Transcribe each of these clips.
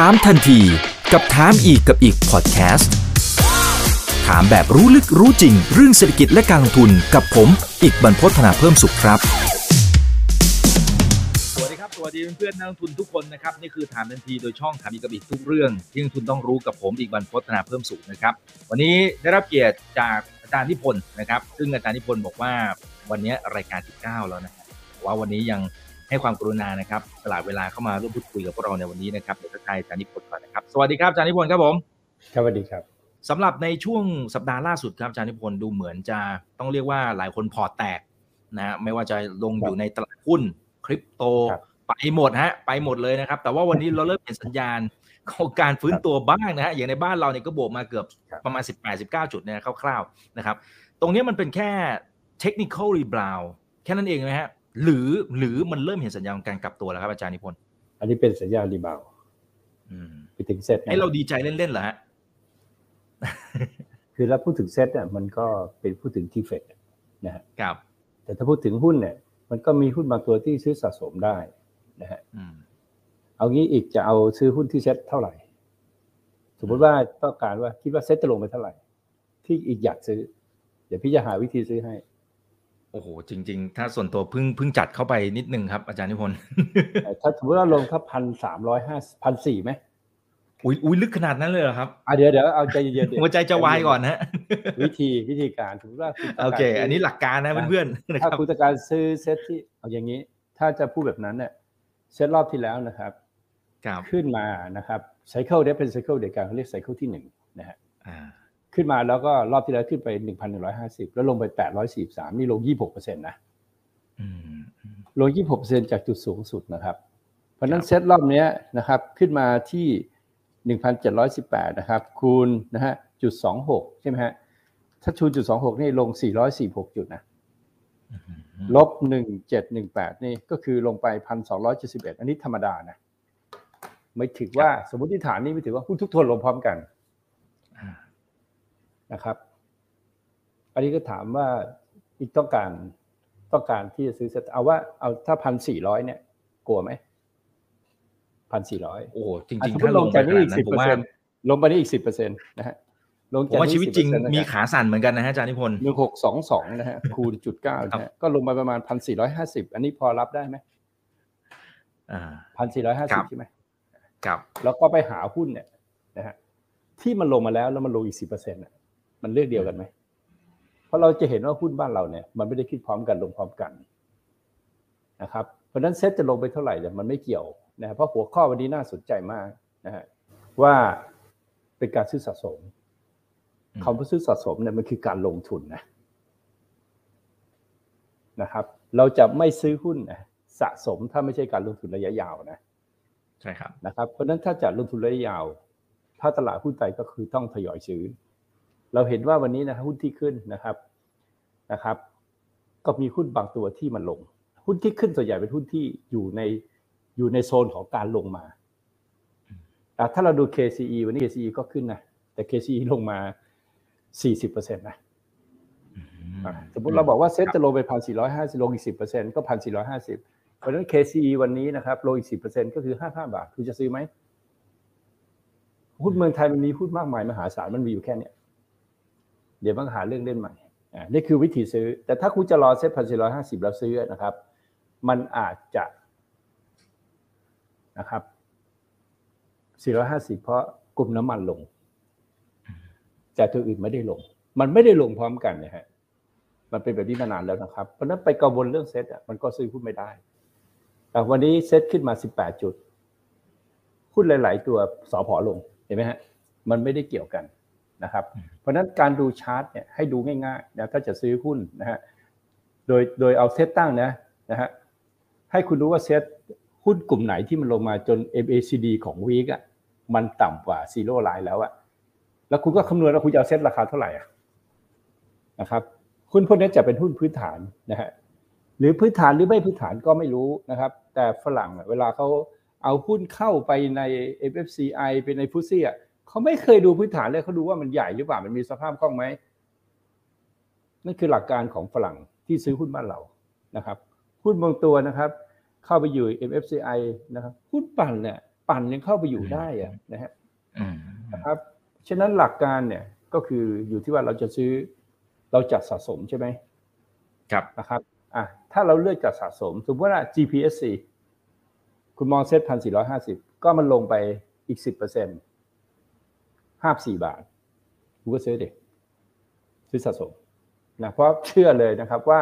ถามทันทีกับถามอีกกับอีกพอดแคสต์ถามแบบรู้ลึกรู้จริง เรื่องเศรษฐกิจและการลงทุนกับผม อีกบรรพฒนาเพิ่มสุขครับ สวัสดีครับ สวัสดีเพื่อนนักลงทุนทุกคนนะครับ นี่คือถามทันทีโดยช่องถามอีกกับอีกทุกเรื่อง ที่นักลงทุนต้องรู้กับผมอีกบรรพฒนาเพิ่มสุขนะครับ วันนี้ได้รับเกียรติจากอาจารย์นิพนธ์นะครับ ซึ่งอาจารย์นิพนธ์บอกว่าวันนี้รายการที่9แล้วนะว่าวันนี้ยัง ให้ความกรุณานะครับตลาดเวลาเข้ามาร่วมพูดคุยกับพวกเราในวันนี้นะครับเดี๋ยวทักทายอาจารย์นิพนธ์ก่อนนะครับสวัสดีครับอาจารย์นิพนธ์ครับผมครับสวัสดีครับสำหรับในช่วงสัปดาห์ล่าสุดครับอาจารย์นิพนธ์ดูเหมือนจะต้องเรียกว่าหลายคนพอร์ตแตกนะฮะไม่ว่าจะลงอยู่ในตลาดหุ้นคริปโตครับไปหมดฮะไปหมดเลยนะครับ แต่ว่าวันนี้เราเริ่มเห็นสัญญาณของการฟื้นตัวบ้างนะฮะอย่างในบ้านเราเนี่ยก็บวกมาเกือบครับประมาณ 18-19 จุดเนี่ยคร่าวๆนะครับ ตรงนี้มันเป็นแค่ technical rebound แค่นั้นเองไหมฮะ หรือหรือมันเริ่มเห็นสัญญาณของการกลับตัวแล้วครับอาจารย์นิพนธ์อันนี้เป็นสัญญาณ reboundอืมไปถึงเซ็ตนะให้เราดีใจเล่นๆเหรอฮะคือเราพูดถึงเซ็ตเนี่ยมันก็เป็นพูดถึงที่เฟดนะฮะครับ แต่ถ้าพูดถึงหุ้นเนี่ย มันก็มีหุ้นบางตัวที่ซื้อสะสมได้นะฮะอืมเอางี้อีกจะเอาซื้อหุ้นที่เซ็ตเท่าไหร่ สมมติว่าต้องการว่าคิดว่าเซ็ตจะลงไปเท่าไหร่ ที่อีกอยากซื้อ เดี๋ยวพี่จะหาวิธีซื้อให้ โอ้โห จริง ๆ ถ้าส่วนตัวเพิ่งเพิ่งจัดเข้าไปนิดนึงครับ อาจารย์นิพนธ์แต่ถ้าสมมติว่าลงถ้าพันสามร้อยห้าพันสี่ไหมอุ้ยอุ้ยลึกขนาดนั้นเลยเหรอครับอะเดี๋ยวเดี๋ยวเอาใจเย็นๆดี๋ยหัวใจจะวายก่อนนะวิธีวิธีการสมมติว่าณต้งโอการเค อันนี้หลักการนะเพื่อนๆนะคถ้ารับคุณต้องการซื้อเซ็ตที่เอาอย่างนี้ ถ้าจะพูดแบบนั้นเนี่ยเซ็ตรอบที่แล้วนะครับครับขึ้นมานะครับ cycle เนี้ยเป็น cycle เดียวกันเขาเรียก cycle ที่หนึ่งนะฮะอ่า ขึ้นมาแล้วก็รอบที่แล้วขึ้นไป 1,150 แล้วลงไป 843 นี่ลง 26%นะอืมอืมลง 26%จากจุดสูงสุดนะครับ เพราะฉะนั้นครับเซ็ตรอบเนี้ยนะครับ ขึ้นมาที่ 1,718 นะครับ คูณนะฮะจุด26 ใช่ไหมฮะ ถ้าคูณจุด26 นี่ลง 446 จุดนะอืมลบ 1718 นี่ก็คือลงไป 1,271 อันนี้ธรรมดานะ ไม่ถือว่าสมมติฐานนี้ไม่ถือว่าหุ้นทุกตัวลงพร้อมกันอ่า นะครับ อันนี้ก็ถามว่าอีกต้องการต้องการที่จะซื้อเซ็ตเอาว่าเอาถ้าพันสี่ร้อยเนี่ย กลัวไหมพันสี่ร้อยโอ้โหจริงๆถ้าลงไปจากขนี้นาอีดกนั้สินบผเปอมร์ว่าเซ็นต์ลงไปนี่อีกสิบเปอร์เซ็นต์นะฮะลงผมจากว่าชีวิตจริงมี10%ขาสั่นเหมือนกันนะฮะอาจารย์นิพนธ์หนึ่งหกสองสองนะฮะคูณจุดเก้านะฮะก็ลงมาประมาณพันสี่ร้อยห้าสิบอันนี้พอรับได้ไหมอ่าพันสี่ร้อยห้าครัสิบบใช่ไหมครับ แล้วก็ไปหาหุ้นเนี่ยนะฮะที่มันลงมาแล้วแล้วมันลงอีกสิบเปอร์เซ็นต์ มันเลือกเดียวกันไหมเพราะเราจะเห็นว่าหุ้นบ้านเราเนี่ย มันไม่ได้คิดพร้อมกันลงพร้อมกันนะครับ เพราะฉะนั้นเซ็ตจะลงไปเท่าไหร่เนี่ยมันไม่เกี่ยวนะฮะเพราะหัวข้อวันนี้น่าสนใจมากนะฮะว่าเป็นการซื้อสะสมอืมคำว่าซื้อสะสมเนี่ยมันคือการลงทุนนะนะครับ เราจะไม่ซื้อหุ้นนะสะสมถ้าไม่ใช่การลงทุนระยะยาวนะใช่ครับนะครับ เพราะฉะนั้นถ้าจะลงทุนระยะยาว ถ้าตลาดหุ้นไทยก็คือต้องทยอยซื้อ เราเห็นว่าวันนี้นะครับหุ้นที่ขึ้นนะครับนะครับ ก็มีหุ้นบางตัวที่มันลง หุ้นที่ขึ้นส่วนใหญ่เป็นหุ้นที่อยู่ในอยู่ในโซนของการลงมาแต่ถ้าเราดู KCE วันนี้ KCE ก็ขึ้นนะแต่ KCE ลงมา 40%นะอือะสมมติเราบอกว่าเซ็ตจะลงไปพันสี่ร้อยห้าสิบลงอีกสิบเปอร์เซ็นต์ก็พันสี่ร้อยห้าสิบเพราะฉะนั้น KCE วันนี้นะครับลงอีกสิบเปอร์เซ็นต์ก็คือห้าห้าบาท คุณจะซื้อไหมหุ้นเมืองไทยมันมีหุ้นมากมายมหาศาลมันมีอยู่แค่เนี้ย เดี๋ยวมันหาเรื่องเล่นใหม่อ่านี่คือวิธีซื้อ แต่ถ้าคุณจะรอเซ็ตพันสี่ร้อยห้าสิบแล้วซื้อนะครับ มันอาจจะนะครับสี่ร้อยห้าสิบเพราะกลุ่มน้ำมันลง แต่ตัวอื่นไม่ได้ลง มันไม่ได้ลงพร้อมกันนะฮะมันเป็นแบบนี้มานานแล้วนะครับ เพราะฉะนั้นไปกังวลเรื่องเซ็ตอะมันก็ซื้อหุ้นไม่ได้แต่วันนี้เซ็ตขึ้นมา 18 จุดหุ้นหลาย ๆ ตัวสอพอลงเห็นไหมฮะ มันไม่ได้เกี่ยวกัน นะครับเพราะฉะนั้นการดูชาร์ตเนี่ยให้ดูง่ายๆนะถ้าจะซื้อหุ้นนะฮะโดยโดยเอาเซตตั้งนะนะฮะให้คุณรู้ว่าเซตหุ้นกลุ่มไหนที่มันลงมาจน MACD ของวีกอะมันต่ำกว่าซีโร่ไลน์แล้วอะแล้วคุณก็คำนวณว่าคุณจะเอาเซตราคาเท่าไหร่อะนะครับหุ้นพวกนี้จะเป็นหุ้นพื้นฐานนะฮะหรือพื้นฐานหรือไม่พื้นฐานก็ไม่รู้นะครับ แต่ฝรั่งเวลาเขาเอาหุ้นเข้าไปใน FFCI ไปในฟุซี่อะ เขาไม่เคยดูพื้นฐานเลยเขาดูว่ามันใหญ่หรือเปล่ามันมีสภาพคล่องไหมนั่นคือหลักการของฝรั่งที่ซื้อหุ้นบ้านเรานะครับหุ้นบางตัวนะครับ เข้าไปอยู่ MFCI นะครับหุ้นปั่นเนี่ยปั่นยังเข้าไปอยู่ได้อะนะฮะอืมนะครับฉะนั้นหลักการเนี่ยก็คืออยู่ที่ว่าเราจะซื้อเราจัดสะสมใช่ไหมครับนะครับอะถ้าเราเลือกจัดสะสม สมมติว่า GPSC คุณมองเซ็ตพันสี่ร้อยห้าสิบก็มันลงไปอีกสิบเปอร์เซ็นต์ ห้าสี่บาทคุณก็ซื้อเด็กซื้อสะสมนะเพราะเชื่อเลยนะครับว่า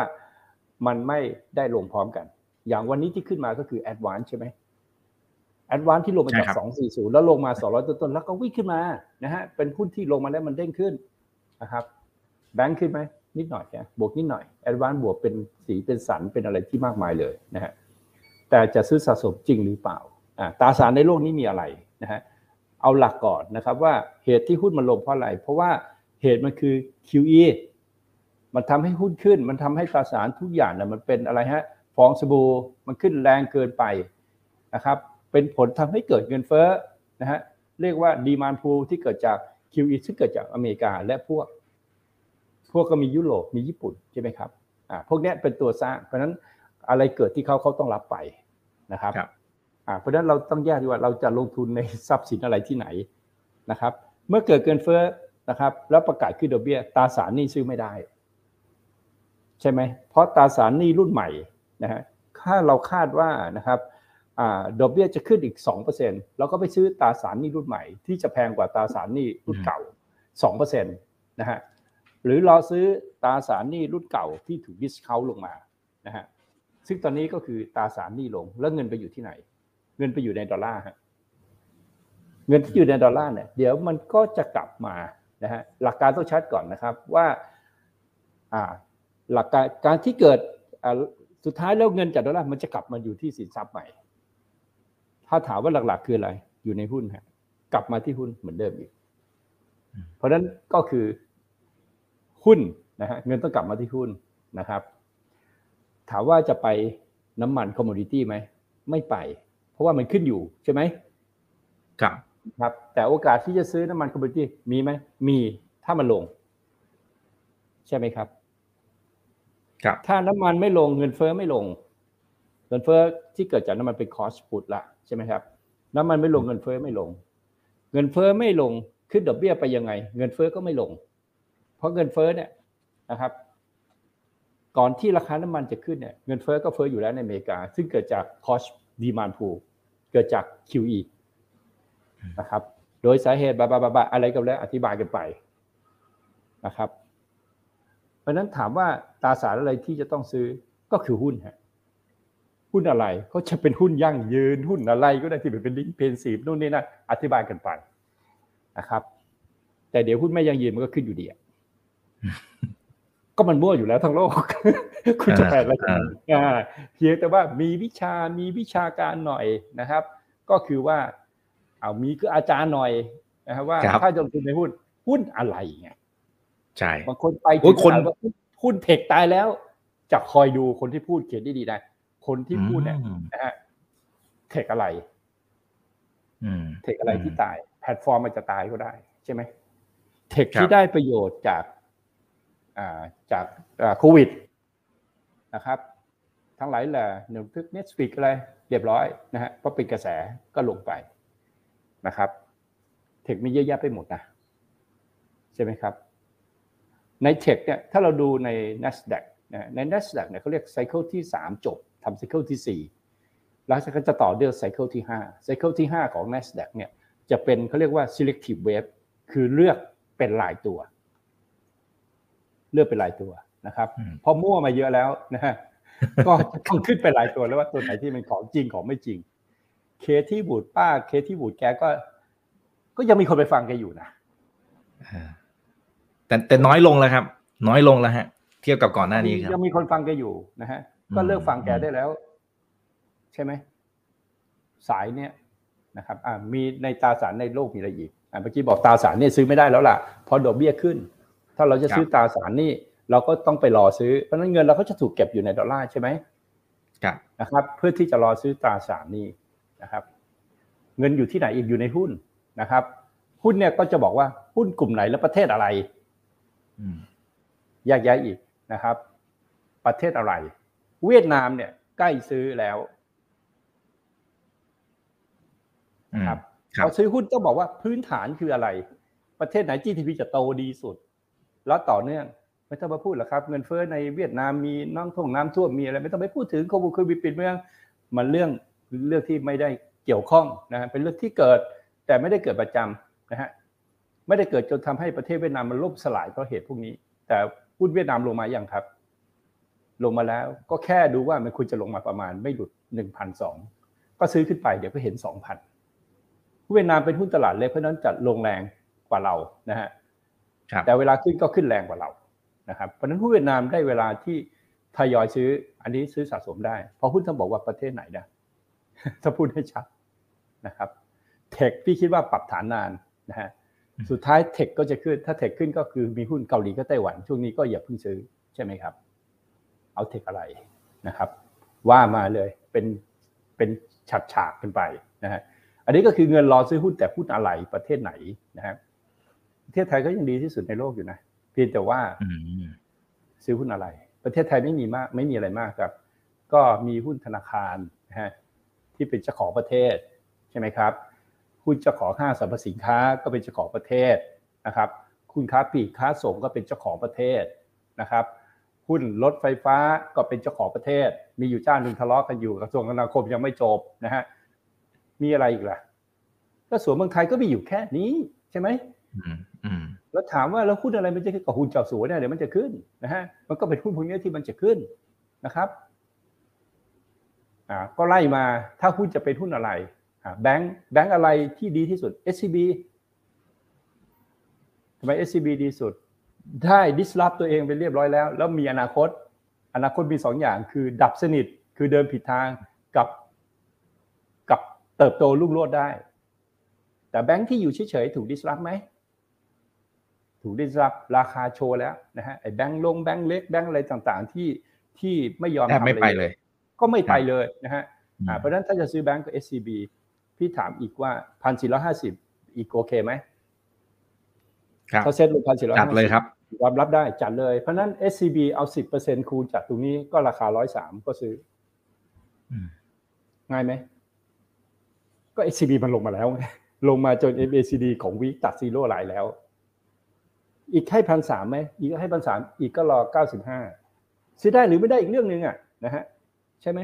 มันไม่ได้ลงพร้อมกัน อย่างวันนี้ที่ขึ้นมาก็คือ Advance ใช่ไหม Advance ที่ลงมาจาก240แล้วลงมา200ต้นๆแล้วก็วิ่งขึ้นมานะฮะเป็นหุ้นที่ลงมาแล้วมันเด้งขึ้นนะครับแบงค์ขึ้นไหมนิดหน่อยแค่บวกนิดหน่อย Advance บวกเป็นสีเป็นสันเป็นอะไรที่มากมายเลยนะฮะแต่จะซื้อสะสมจริงหรือเปล่าอ่าตราสารในโลกนี้มีอะไรนะฮะ เอาหลักก่อนนะครับว่าเหตุที่หุ้นมันลงเพราะอะไร เพราะว่าเหตุมันคือ QE มันทำให้หุ้นขึ้น มันทำให้ตราสารทุกอย่างเนี่ยมันเป็นอะไรฮะฟองสบู่มันขึ้นแรงเกินไปนะครับ เป็นผลทำให้เกิดเงินเฟ้อนะฮะเรียกว่าดีมานพูที่เกิดจาก QE ซึ่งเกิดจากอเมริกาและพวก พวกก็มียุโรปมีญี่ปุ่นใช่ไหมครับอ่าพวกนี้เป็นตัวสร้าง เพราะฉะนั้นอะไรเกิดที่เขาเขาต้องรับไปนะครับรบ เพราะฉะนั้นเราต้องแยกดีว่าเราจะลงทุนในทรัพย์สินอะไรที่ไหนนะครับ เมื่อเกิดเกินเฟ้อนะครับแล้วประกาศขึ้นดอกเบี้ยตราสารหนี้ซื้อไม่ได้ ใช่ไหมเพราะตราสารหนี้รุ่นใหม่นะฮะถ้าเราคาดว่านะครับอดอกเบี้ยจะขึ้นอีก2%เราก็ไปซื้อตราสารหนี้รุ่นใหม่ ที่จะแพงกว่าตราสารหนี้รุ่นเก่า 2%นะฮะหรือรอซื้อตราสารหนี้รุ่นเก่าที่ถูก discount ลงมานะฮะซึ่งตอนนี้ก็คือตราสารหนี้ลงแล้วเงินไปอยู่ที่ไหน เงินไปอยู่ในดอลลาร์ฮะเงินที่อยู่ในดอลลาร์เนี่ยเดี๋ยวมันก็จะกลับมานะฮะหลักการต้องชัดก่อนนะครับว่าอ่าหลักการการที่เกิดสุดท้ายแล้วเงินจากดอลลาร์มันจะกลับมาอยู่ที่สินทรัพย์ใหม่ ถ้าถามว่าหลักๆคืออะไร อยู่ในหุ้นฮะกลับมาที่หุ้นเหมือนเดิมอีก เพราะฉะนั้นก็คือหุ้นนะฮะเงินต้องกลับมาที่หุ้นนะครับ ถามว่าจะไปน้ำมัน commodity ไหมไม่ไป เพราะว่ามันขึ้นอยู่ใช่ไหมครับครับ แต่โอกาสที่จะซื้อน้ำมัน commodity มีไหมมีถ้ามันลง ใช่ไหมครับ ครับ ถ้าน้ำมันไม่ลงเงินเฟ้อไม่ลง เงินเฟ้อที่เกิดจากน้ำมันเป็นคอสพุตละใช่ไหมครับ น้ำมันไม่ลงเงินเฟ้อไม่ลง เงินเฟ้อไม่ลงขึ้นดอกเบี้ยไปยังไง เงินเฟ้อก็ไม่ลง เพราะเงินเฟ้อเนี่ยนะครับ ก่อนที่ราคาน้ำมันจะขึ้นเนี่ยเงินเฟ้อก็เฟ้ออยู่แล้วในอเมริกา ซึ่งเกิดจาก cost demand pool เกิดจาก QE นะครับ โดยสาเหตุบาบาบาบาอะไรก็แล้วอธิบายกันไปนะครับ เพราะนั้นถามว่าตราสารอะไรที่จะต้องซื้อก็คือหุ้นฮะหุ้นอะไรก็จะเป็นหุ้นยั่งยืนหุ้นอะไรก็ได้ที่เป็นดิเพนซีฟนู่นนี่นั่นอธิบายกันไปนะครับ แต่เดี๋ยวหุ้นไม่ยั่งยืนมันก็ขึ้นอยู่ดีอะ ก็มันมั่วอยู่แล้วทั้งโลก คุณจะแปลอะไรกันอ่าเพียงแต่ว่ามีวิชามีวิชาการหน่อยนะครับ ก็คือว่า เอามีก็อาจารย์หน่อยนะครับว่าครับถ้าจะลงทุนในหุ้นหุ้นอะไรไงใช่บางคนไปโอ้ถึยงคนขนาดว่าหุ้นเทคตายแล้วจะคอยดูคนที่พูดเขียนดีๆนะคนที่พูดเนี่ยอืมนะฮะเทคอะไรอืมเทคอะไรอืมที่ตาย แพลตฟอร์มมันจะตายก็ได้ ใช่ไหมเทคครับที่ได้ประโยชน์จากอ่า จากโควิดนะครับ ทั้งหลายแหละหนึ่งทึกเน็ตฟิกอะไรเรียบร้อยนะฮะเพราะเป็นกระแสก็ลงไปนะครับ tech มีเยอะแยะไปหมดนะใช่ไหมครับ ใน tech เนี่ยถ้าเราดูใน NASDAQ นะใน NASDAQ เนี่ยเขาเรียก cycle ที่ 3 จบทำ cycle ที่ 4 แล้วก็จะต่อด้วย cycle ที่5 cycle ที่ 5 ของ NASDAQ เนี่ยจะเป็นเขาเรียกว่า selective wave คือเลือกเป็นรายตัว เลือกเป็นรายตัวนะครับอืมพอมั่วมาเยอะแล้วนะฮะก็จะต้องขึ้นเป็นรายตัวแล้วว่าตัวไหนที่เป็นของจริงของไม่จริง เคที่บูดป้าเคที่บูดแกก็ ก็ยังมีคนไปฟังแกอยู่นะอ่าแต่แต่น้อยลงแล้วครับ น้อยลงแล้วฮะ เทียบกับก่อนหน้านี้คยัรับงมีคนฟังแกอยู่นะฮะ ก็เลิกฟังแกได้แล้ว ใช่ไหมสายเนี่ยนะครับ อ่ามีในตราสารในโลกมีอะไรอีกอ่าเมื่อกี้บอกตราสารเนี่ยซื้อไม่ได้แล้วล่ะเพราะดอกเบี้ยขึ้นถ้าเราจะซื้อตราสารนี่เราก็ต้องไปรอซื้อ เพราะฉะนั้นเงินเราก็จะถูกเก็บอยู่ในดอลลาร์ใช่ไหมครับนะครับ เพื่อที่จะรอซื้อตราสารนี่นะครับ เงินอยู่ที่ไหนอีกอยู่ในหุ้นนะครับ หุ้นเนี่ยก็จะบอกว่าหุ้นกลุ่มไหนและประเทศอะไรอืมแยกแยะอีกนะครับ ประเทศอะไร เวียดนามเนี่ย ใกล้ซื้อแล้วอืพอซื้อหุ้นต้องบอกว่าพื้นฐานคืออะไร ประเทศไหน GDP จะโตดีสุด แล้วต่อเนื่องไม่ต้องมาพูดหรอกครับเงินเฟ้อในเวียดนามมีน้ำท่วมน้ำท่วมมีอะไรไม่ต้องไปพูดถึงโควิดโควิปิดเมืองมันเรื่องเรื่องที่ไม่ได้เกี่ยวข้องนะฮะเป็นเรื่องที่เกิดแต่ไม่ได้เกิดประจำนะฮะไม่ได้เกิดจนทำให้ประเทศเวียดนามมันล่มสลายเพราะเหตุพวกนี้ แต่หุ้นเวียดนามลงมาอย่างครับ ลงมาแล้วก็แค่ดูว่ามันควรจะลงมาประมาณไม่หลุดหนึ่งพันสองก็ซื้อขึ้นไปเดี๋ยวก็เห็นสองพันเวียดนามเป็นหุ้นตลาดเล็กเพราะนั้นจัดลงแรงกว่าเรานะฮะ แต่เวลาขึ้นก็ขึ้นแรงกว่าเรานะครับเพราะนั้นหุ้นเวียดนามได้เวลาที่ทยอยซื้อ อันนี้ซื้อสะสมได้เพราะหุ้นต้องบอกว่าประเทศไหนนะถ้าพูดให้ชัดนะครับเทคพี่คิดว่าปรับฐานนานนะฮะสุดท้ายเทคก็จะขึ้น ถ้าเทคขึ้นก็คือมีหุ้นเกาหลีก็ไต้หวัน ช่วงนี้ก็อย่าเพิ่งซื้อใช่ไหมครับ เอาเทคอะไรนะครับ ว่ามาเลยเป็นเป็นฉากฉากกันไปนะฮะอันนี้ก็คือเงินรอซื้อหุ้นแต่หุ้นอะไรประเทศไหนนะฮะ ประเทศไทยก็ยังดีที่สุดในโลกอยู่นะเพียงแต่ว่าซื้อหุ้นอะไร ประเทศไทยไม่มีมาก ไม่มีอะไรมากครับ ก็มีหุ้นธนาคารนะฮะที่เป็นเจ้าของประเทศใช่ไหมครับหุ้นเจ้าของห้างสรรพสินค้าก็เป็นเจ้าของประเทศนะครับคุณค้าปลีกค้าส่งก็เป็นเจ้าของประเทศนะครับหุ้นรถไฟฟ้าก็เป็นเจ้าของประเทศ มีอยู่เจ้าหนึ่งทะเลาะกันอยู่กระทรวงคมนาคมยังไม่จบนะฮะมีอะไรอีกล่ะก็ส่วนเมืองไทยก็มีอยู่แค่นี้ใช่ไหม แล้วถามว่าแล้วหุ้นอะไรมันจะขึ้นกับหุ้นเจ้าสัวเนี่ยเดี๋ยวมันจะขึ้นนะฮะมันก็เป็นหุ้นพวกนี้ที่มันจะขึ้นนะครับอ่าก็ไล่มาถ้าหุ้นจะเป็นหุ้นอะไรแบงค์แบงค์อะไรที่ดีที่สุด SCB ทำไม SCB ดีสุด ได้ disrupt ตัวเองไปเรียบร้อยแล้ว แล้วมีอนาคต อนาคตมีสองอย่างคือดับสนิทคือเดินผิดทางกับกับเติบโตรุ่งโรจน์ได้ แต่แบงค์ที่อยู่เฉยๆถูก disrupt ไหม ถูก disrupt ราคาโชว์แล้วนะฮะไอ้แบงค์รองแบงค์เล็กแบงค์อะไรต่างๆ ที่ที่ไม่ยอมทำอะไรเลย ก็ไม่ไปเลยนะฮะเพราะฉะนั้นถ้าจะซื้อแบงก์ก็ SCB พี่ถามอีกว่าพันสี่ร้อยห้าสิบอีกโอเคไหมครับเขาเซ็ตลงพันสี่ร้อยจัดเลยครับรับรับได้จัดเลย เพราะนั้น SCB เอาสิบเปอร์เซ็นคูณจากตรงนี้ก็ราคาร้อยสามก็ซื้อง่ายไหม ก็ SCB มันลงมาแล้ว ลงมาจน MACD ของวิตัดซีโร่หลายแล้ว อีกให้พันสามไหมอีกให้พันสามอีกก็รอเก้าสิบห้าซื้อได้หรือไม่ได้อีกเรื่องหนึ่งอะนะฮะใช่ไหม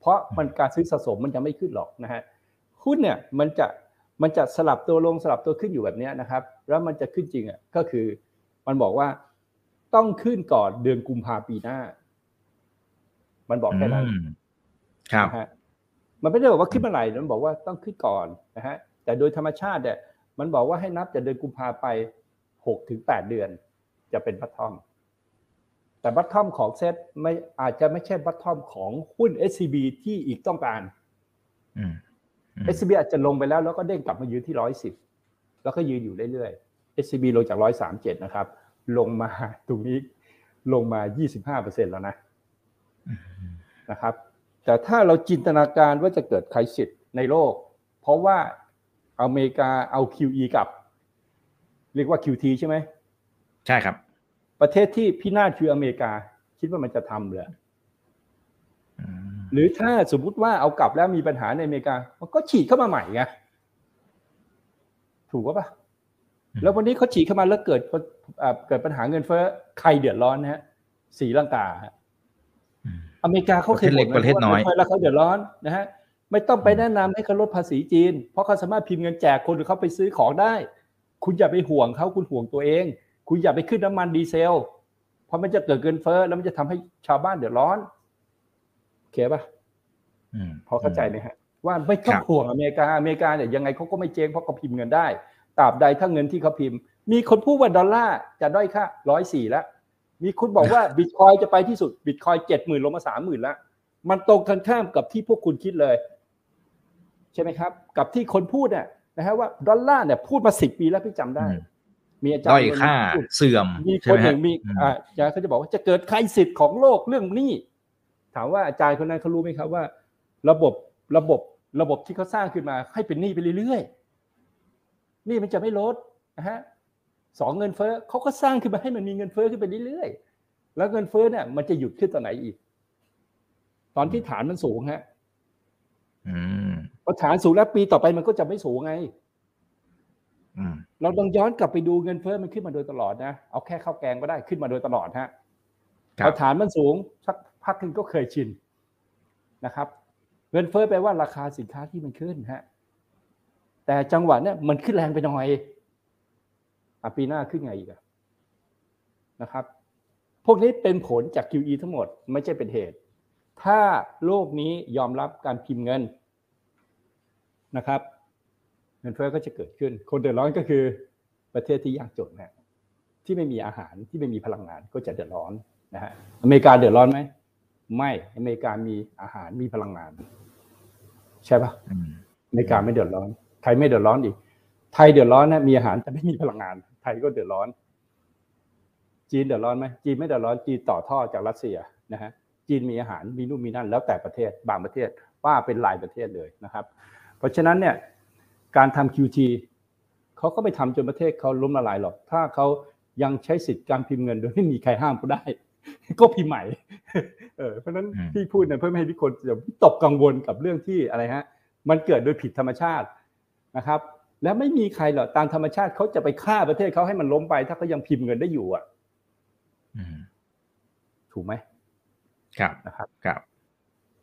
เพราะมันการซื้อสะสมมันจะไม่ขึ้นหรอกนะฮะหุ้นเนี่ยมันจะมันจะสลับตัวลงสลับตัวขึ้นอยู่แบบนี้นะครับ แล้วมันจะขึ้นจริงอะก็คือมันบอกว่าต้องขึ้นก่อนเดือนกุมภาปีหน้า มันบอกแค่นั้นครับมันไม่ได้บอกว่าขึ้นเมื่อไหร่มันบอกว่าต้องขึ้นก่อนนะฮะแต่โดยธรรมชาติเนี่ยมันบอกว่าให้นับจากเดือนกุมภาไป หกถึงแปดเดือนจะเป็นบัตทอม แต่บัตทอมของเซตไม่อาจจะไม่ใช่บัตทอมของหุ้น SCB ที่อีกต้องการ SCB อาจจะลงไปแล้วแล้วก็เด้งกลับมายืนที่ร้อยสิบแล้วก็ยืนอยู่เรื่อยๆ SCB ลงจากร้อยสามเจ็ดนะครับ ลงมาตรงนี้ลงมายี่สิบห้าเปอร์เซ็นแล้วนะนะครับ แต่ถ้าเราจินตนาการว่าจะเกิดไครสิตในโลก เพราะว่าอเมริกาเอา QE กับ เรียกว่า QT ใช่ไหมใช่ครับ ประเทศที่พินาศคืออเมริกา คิดว่ามันจะทำเลยหรือถ้าสมมุติว่าเอากลับแล้วมีปัญหาในอเมริกา มันก็ฉีดเข้ามาใหม่ไงถูกปะแล้ววันนี้เขาฉีดเข้ามาแล้วเกิดเกิดปัญหาเงินเฟ้อใครเดือดร้อนนะฮะสีลังกาอเมริกาเขาเคยบอกประเทศน้อยแล้วเขาเดือดร้อนนะฮะไม่ต้องไปแนะนำให้เขาลดภาษีจีน เพราะเขาสามารถพิมพ์เงินแจกคนหรือเขาไปซื้อของได้ คุณอย่าไปห่วงเขาคุณห่วงตัวเอง คุณอย่าไปขึ้นน้ำมันดีเซล เพราะมันจะเกิดเงินเฟ้อแล้วมันจะทำให้ชาวบ้านเดือดร้อนเคป่ะพอเข้าใจไหมฮะ ว่าไม่ต้องห่วงอเมริกาอเมริกาเนี่ยยังไงเขาก็ไม่เจ๊งเพราะเขาพิมพ์เงินได้ตราบใดถ้าเงินที่เขาพิมพ์ มีคนพูดว่าดอลลาร์จะด้อยค่าร้อยสี่แล้วมีคุณบอกว่าบิตคอยจะไปที่สุดบิตคอยเจ็ดหมื่นลงมาสามหมื่นแล้วมันตรงกันข้ามกับที่พวกคุณคิดเลย ใช่ไหมครับ กับที่คนพูดเนี่ย นะฮะว่าดอลลาร์เนี่ยพูดมาสิบปีแล้วพี่จำได้ มีอาจารย์ด้อยค่าเสื่อมมีคนหนึ่งมีอ่าอาจารย์เขาจะบอกว่าจะเกิดใครสิทธิ์ของโลกเรื่องนี้ ถามว่าอาจารย์คนนั้นเขารู้ไหมครับว่า ระบบระบบระบบที่เขาสร้างขึ้นมาให้เป็นหนี้ไปเรื่อยๆนี่มันจะไม่ลดนะฮะสองเงินเฟ้อเขาก็สร้างขึ้นมาให้มันมีเงินเฟ้อขึ้นไปเรื่อยๆแล้วเงินเฟ้อเนี่ยมันจะหยุดขึ้นตอนไหนอีก ตอนที่ฐานมันสูงฮะ พอฐานสูงแล้วปีต่อไปมันก็จะไม่สูงไงอืมเราต้องย้อนกลับไปดูเงินเฟ้อมันขึ้นมาโดยตลอดนะเอาแค่ข้าวแกงก็ได้ขึ้นมาโดยตลอดฮะครัพบอฐานมันสูงสักพักหนึงก็เคยชินนะครับ เงินเฟ้อแปลว่าราคาสินค้าที่มันขึ้นฮะแต่จังหวะเนี้ยมันขึ้นแรงไปหน่อยอะปีหน้าขึ้นไงอีกอะนะครับ พวกนี้เป็นผลจาก QE ทั้งหมดไม่ใช่เป็นเหตุ ถ้าโลกนี้ยอมรับการพิมพ์เงิน นะครับเงินเฟ้อก็จะเกิดขึ้น คนเดือดร้อนก็คือประเทศที่ยากจนนะที่ไม่มีอาหารที่ไม่มีพลังงานก็จะเดือดร้อนนะฮะอเมริกาเดือดร้อนไหมไม่อเมริกามีอาหารมีพลังงาน ใช่ปะอืมอเมริกาไม่เดือดร้อนไทยไม่เดือดร้อนอีก ไทยเดือดร้อนนะมีอาหารแต่ไม่มีพลังงาน ไทยก็เดือดร้อน จีนเดือดร้อนไหมจีนไม่เดือดร้อนจีนต่อท่อจากรัสเซียนะฮะจีนมีอาหารมีนู่นมีนั่นแล้วแต่ประเทศบางประเทศว่าเป็นรายประเทศเลยนะครับเพ ราะฉะนั้นเนี่ยการทำ QT เขาก็ไปทำจนประเทศเขาล้มละลายหรอก ถ้าเขายังใช้สิทธิ์การพิมพ์เงินโดยไม่มีใครห้ามเขาได้ ก็พิมพ์ใหม่ เออ เพราะฉะนั้นอืมพี่พูดเนี่ยเพื่อไม่ให้ทุกคนอย่าวิตกกังวลกับเรื่องที่อะไรฮะ มันเกิดโดยผิดธรรมชาตินะครับ และไม่มีใครหรอกตามธรรมชาติเขาจะไปฆ่าประเทศเขาให้มันล้มไป ถ้าเขายังพิมพ์เงินได้อยู่อะอืมถูกไหมครับนะครับครับ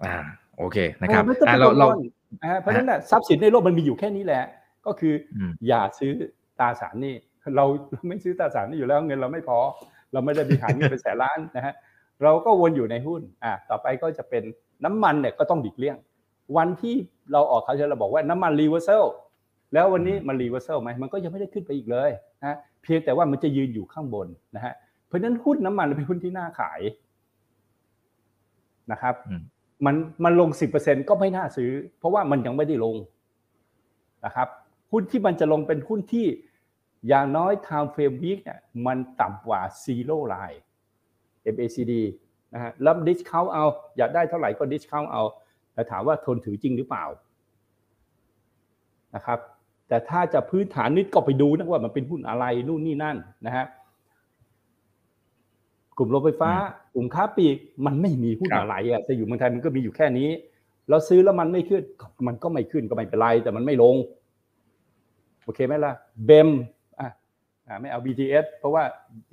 อ่า โอเคนะครับเออไม่ต้องอ่าไปเรากังเราวลนะฮะ เพราะฉะนั้นน่ะทรัพย์สินในโลกมันมีอยู่แค่นี้แหละ ก็คือออืมอย่าซื้อตราสารหนี้เราเราไม่ซื้อตราสารหนี้อยู่แล้วเงินเราไม่พอ เราไม่ได้บริหารเงินเป็นแสนล้านนะฮะเราก็วนอยู่ในหุ้นอ่าต่อไปก็จะเป็นน้ำมันเนี่ยก็ต้องหลีกเลี่ยง วันที่เราออกคราวที่แล้วเราบอกว่าน้ำมัน reversal แล้ววันนี้มัน reversal ไหมมันก็ยังไม่ได้ขึ้นไปอีกเลยนะเพียงแต่ว่ามันจะยืนอยู่ข้างบนนะฮะเพราะฉะนั้นหุ้นน้ำมันเป็นหุ้นที่น่าขายนะครับอื มันมันลง 10%ก็ไม่น่าซื้อ เพราะว่ามันยังไม่ได้ลงนะครับหุ้นที่มันจะลงเป็นหุ้นที่อย่างน้อย time frame week เนี่ยมันต่ำกว่า zero line MACD นะฮะแล้ว discount เอา อยากได้เท่าไหร่ก็ discount เอา แต่ถามว่าทนถือจริงหรือเปล่านะครับแต่ถ้าจะพื้นฐานนิดก็ไปดูนะว่ามันเป็นหุ้นอะไรนู่นนี่นั่นนะฮะ ลุ่มโรงไฟฟ้า กลุ่มค้าปลีกมันไม่มีหุ้นครับอะไรอะจะอยู่เมืองไทยมันก็มีอยู่แค่นี้ เราซื้อแล้วมันไม่ขึ้นก็มันก็ไม่ขึ้นก็ไม่เป็นไร แต่มันไม่ลง โอเคไหมล่ะเบมอะอะไม่เอา BTS เพราะว่า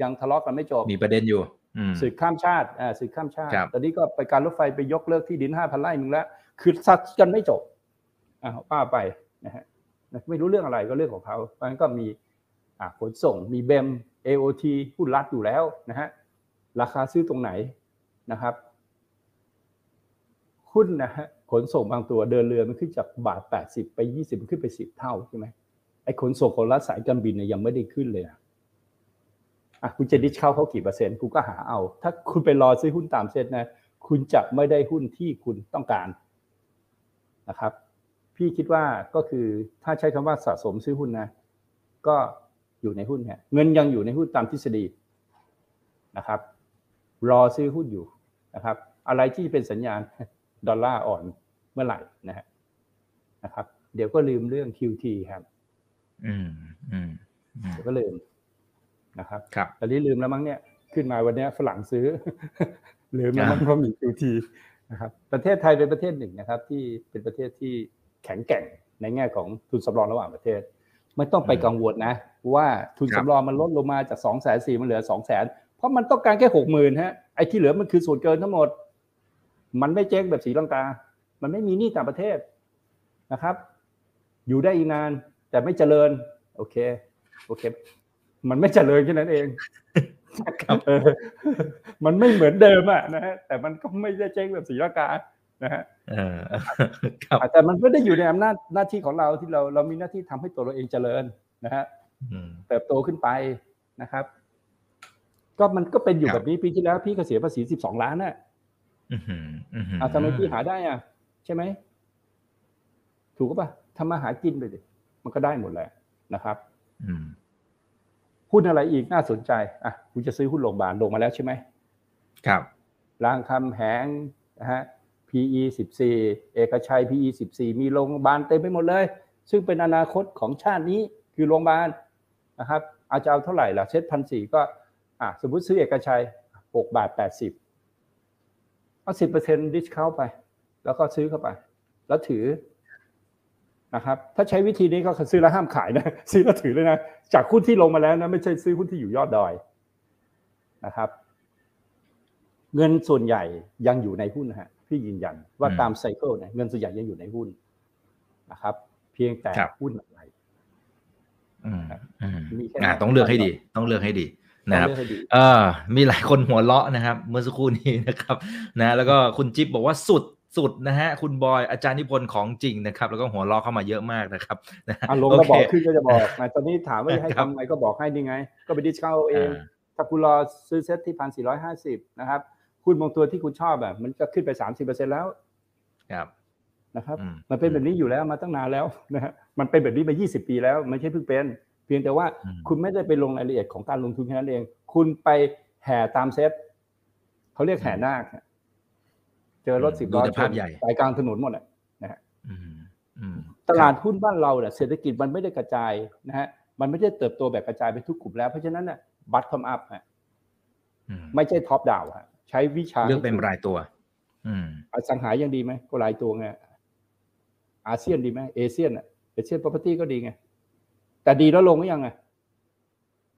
ยังทะเลาะกันไม่จบมีประเด็นอยู่อืมศึกข้ามชาติอ่าศึกข้ามชาติครับตอนนี้ก็ไปการรถไฟไปยกเลิกที่ดินห้าพันไร่มึงแล้ว คือซัดกันไม่จบอ่าป้าไปนะฮะไม่รู้เรื่องอะไรก็เรื่องของเขาเพราะฉะนั้นก็มีอ่าขนส่งมีเบม AOT หุ้นรัฐอยู่แล้วนะฮะ ราคาซื้อตรงไหนนะครับหุ้นนะฮะขนส่งบางตัวเดินเรือมันขึ้นจากบาทแปดสิบไปยี่สิบขึ้นไปสิบเท่าใช่ไหมไอ้ขนส่งของรัฐสายการบินเนี่ยยังไม่ได้ขึ้นเลยนะอะคุณจะดิชเข้าเขากี่เปอร์เซ็นต์คุณก็หาเอา ถ้าคุณไปรอซื้อหุ้นตามเซ็ตนะ คุณจะไม่ได้หุ้นที่คุณต้องการนะครับ พี่คิดว่าก็คือถ้าใช้คำว่าสะสมซื้อหุ้นนะ ก็อยู่ในหุ้นเนี่ยเงินยังอยู่ในหุ้นตามทฤษฎีนะครับ รอซื้อหุ้นอยู่นะครับ อะไรที่เป็นสัญญาณดอลลาร์อ่อนเมื่อไหร่นะฮะนะครับ เดี๋ยวก็ลืมเรื่อง QT ครับ อืมอืมอืมเดี๋ยวก็ลืมนะครับครับตอนนี้ลืมแล้วมั้งเนี่ยขึ้นมาวันเนี้ยฝรั่งซื้อลืมแล้วมั้งเพราะมี QT นะครับ ประเทศไทยเป็นประเทศหนึ่งนะครับ ที่เป็นประเทศที่แข็งแกร่งในแง่ของทุนสำรองระหว่างประเทศ ไม่ต้องไปกังวลนะ ว่าทุนสำรองมันลดลงมาจากสองแสนสี่มันเหลือสองแสน เพราะมันต้องการแค่หกหมื่นฮะไอ้ที่เหลือมันคือส่วนเกินทั้งหมด มันไม่เจ๊งแบบสีลังกา มันไม่มีหนี้ต่างประเทศนะครับ อยู่ได้อีกนานแต่ไม่เจริญ โอเค โอเค มันไม่เจริญแค่นั้นเองเออมันไม่เหมือนเดิมอะนะฮะแต่มันก็ไม่ได้เจ๊งแบบสีลังกานะฮะเออครับแต่มันไม่ได้อยู่ในอำนาจหน้าที่ของเราที่เราเรามีหน้าที่ทำให้ตัวเราเองเจริญนะฮะอืมเติบโตขึ้นไปนะครับ ก็มันก็เป็นอยู่ครับแบบนี้ปีที่แล้วพี่ก็เสียภาษีสิบสองล้านน่ะอืมอืมอืมอะทำไมพี่หาได้อะ ใช่ไหม ถูกป่ะทำมาหากินไปดิมันก็ได้หมดแหละนะครับอืมหุ้นอะไรอีกน่าสนใจ อะคุณจะซื้อหุ้นโรงพยาบาลลงมาแล้วใช่ไหมครับรางคำแหงนะฮะ PE 14 เอกชัย PE 14 มีโรงพยาบาลเต็มไปหมดเลย ซึ่งเป็นอนาคตของชาตินี้คือโรงพยาบาลนะครับ อาจจะเอาเท่าไหร่ล่ะเช็ดพันสี่ก็ อะสมมติซื้อเอกชัย6บาท80เอา10%ดิสเข้าไป แล้วก็ซื้อเข้าไป แล้วถือนะครับ ถ้าใช้วิธีนี้ก็ซื้อแล้วห้ามขายนะ ซื้อแล้วถือเลยนะ จากหุ้นที่ลงมาแล้วนะไม่ใช่ซื้อหุ้นที่อยู่ยอดดอยนะครับ เงินส่วนใหญ่ยังอยู่ในหุ้นนะฮะพี่ยืนยันว่าตามไซเคิลเนี่ยเงินส่วนใหญ่ยังอยู่ในหุ้นนะครับ เพียงแต่หุ้นอะไรอืมอืมอ่าต้องเลือกให้ดี ต้องเลือกให้ดี นะครับต้องเลือกให้ดีเออมีหลายคนหัวเราะนะครับ เมื่อสักครู่นี้นะครับนะแล้วก็คุณจิ๊บบอกว่าสุดสุดนะฮะคุณบอยอาจารย์นิพนธ์ของจริงนะครับ แล้วก็หัวเราะเข้ามาเยอะมากนะครับนะอารมณ์ก็บอกขึ้นก็จะบอกนะตอนนี้ถามว่าจะให้ทำไงก็บอกให้นี่ไง ก็ไป discover เองถ้าคุณรอซื้อเซ็ตที่พันสี่ร้อยห้าสิบนะครับหุ้นบางตัวที่คุณชอบแบบมันก็ขึ้นไปสามสิบเปอร์เซ็นแล้วครับนะครับอืมมันเป็นแบบนี้อยู่แล้วมาตั้งนานแล้วนะฮะมันเป็นแบบนี้มายี่สิบปีแล้วไม่ใช่เพิ่งเป็น เพียงแต่ว่าอืมคุณไม่ได้ไปลงรายละเอียดของการลงทุนแค่นั้นเอง คุณไปแห่ตามเซ็ตเขาเรียกแห่นาคฮะเจอรถสิบล้อดูแต่ภาพใหญ่สายกลางถนนหมดอะอืมอืมตลาดหุ้นบ้านเราเนี่ยเศรษฐกิจมันไม่ได้กระจายนะฮะมันไม่ได้เติบโตแบบกระจายไปทุกกลุ่มแล้วเพราะฉะนั้นน่ะบัตทอมอัพฮะอืมไม่ใช่ท็อปดาวฮะใช้วิชาเลือกเป็นรายตัว อืมอสังหายังดีไหมก็รายตัวไงอาเซียนดีไหมเอเชียนอะเอเชียน property ก็ดีไง แต่ดีแล้วลงหรือยังไง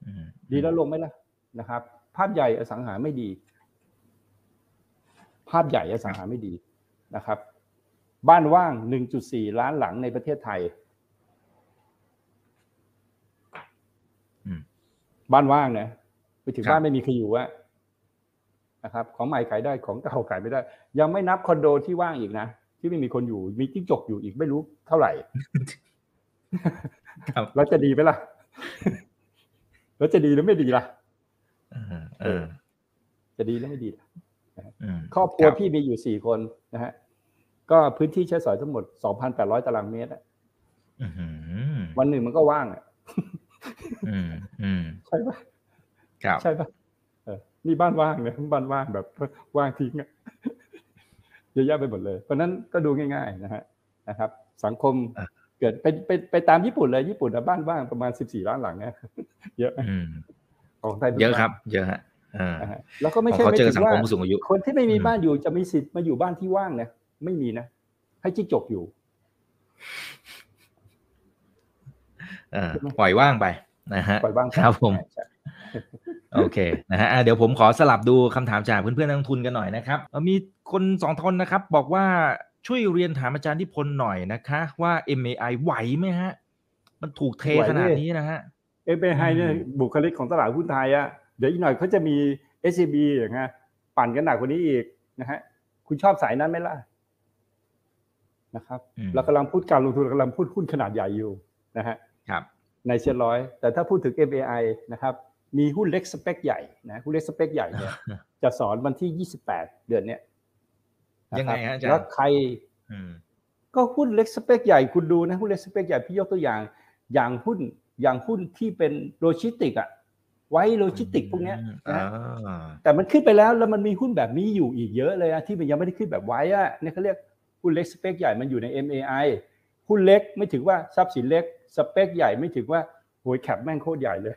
อืมดีแล้วลงไหมล่ะนะครับ ภาพใหญ่อสังหาไม่ดี ภาพใหญ่อสังหาไม่ดีนะครับ บ้านว่าง 1.4 ล้านหลังในประเทศไทยอืมบ้านว่างนะไปถึงครับบ้านไม่มีใครอยู่อะนะครับ ของใหม่ขายได้ของเก่าขายไม่ได้ ยังไม่นับคอนโดที่ว่างอีกนะที่ไม่มีคนอยู่มีจิ้งจกอยู่อีกไม่รู้เท่าไหร่ครับ แล้วจะดีไหมล่ะ แล้วจะดีหรือไม่ดีล่ะเออเออจะดีหรือไม่ดีล่ะอืมครอบครัวครับพี่มีอยู่สี่คนนะฮะ ก็พื้นที่ใช้สอยทั้งหมด2,800ตารางเมตรอะอืมวันหนึ่งมันก็ว่างอะอืมอืมใช่ปะครับใช่ปะเออนี่บ้านว่างเนี่ยบ้านว่างแบบว่างทิ้งอะเยอะแยะไปหมดเลย เพราะฉะนั้นก็ดูง่าย ๆ นะฮะนะครับ สังคมอะ เกิดไปไปไปตามญี่ปุ่นเลยญี่ปุ่นนะบ้านว่างประมาณ14ล้านหลังเนี่ยเยอะไหมอืมของไทยเยอะครับ เยอะฮะอ่านะฮะแล้วก็ไม่ใช่เขาไม่เจอถึสังงว่าคมผู้สูงอายุคนที่ไม่มีอืมบ้านอยู่จะมีสิทธิ์มาอยู่บ้านที่ว่างนะไม่มีนะให้จิ้งจกอยู่เออปล่อยว่างไปนะฮะปล่อยบ้างครับผมใช่โอเคนะฮะอะเดี๋ยวผมขอสลับดูคำถามจากเพื่อนๆนักลงทุนกันหน่อยนะครับเอ่อมีคนสองคนนะครับ บอกว่า ช่วยเรียนถามอาจารย์ที่พลหน่อยนะคะ ว่า MAI ไหวไหมฮะ มันถูกเทขนาดนี้นะฮะเอเบไฮเนี่ยอืมบุคลิกของตลาดหุ้นไทยอะเดี๋ยวอีกหน่อยเขาจะมี s c b อย่างเงี้ยปั่นกันหนักกว่านี้อีกนะฮะคุณชอบสายนั้นไหมล่ะนะครับอืมเรากำลังพูดการลงทุนเรากำลังพูดหุ้นขนาดใหญ่อยู่นะฮะครับในเซ็นร้อย แต่ถ้าพูดถึง MAI นะครับ มีหุ้นเล็กสเปคใหญ่นะหุ้นเล็กสเปคใหญ่เนี่ยจะสอนวันที่ 28 เดือนเนี้ยน ยังไงฮะอาจารย์แล้วใครอืมก็หุ้นเล็กสเปคใหญ่คุณดูนะหุ้นเล็กสเปคใหญ่พี่ยกตัวอย่าง อย่างหุ้นอย่างหุ้นที่เป็นโลจิสติกอะ WICE โลจิสติกพวกเนี้ยนะอ่าแต่มันขึ้นไปแล้วแล้วมันมีหุ้นแบบนี้อยู่อีกเยอะเลยอะที่มันยังไม่ได้ขึ้นแบบ WICE อะเนี่ยเขาเรียกหุ้นเล็กสเปคใหญ่มันอยู่ใน MAI หุ้นเล็กไม่ถึงว่าทรัพย์สินเล็กสเปคใหญ่ไม่ถึงว่าโหยแคปแม่งโคตรใหญ่เลย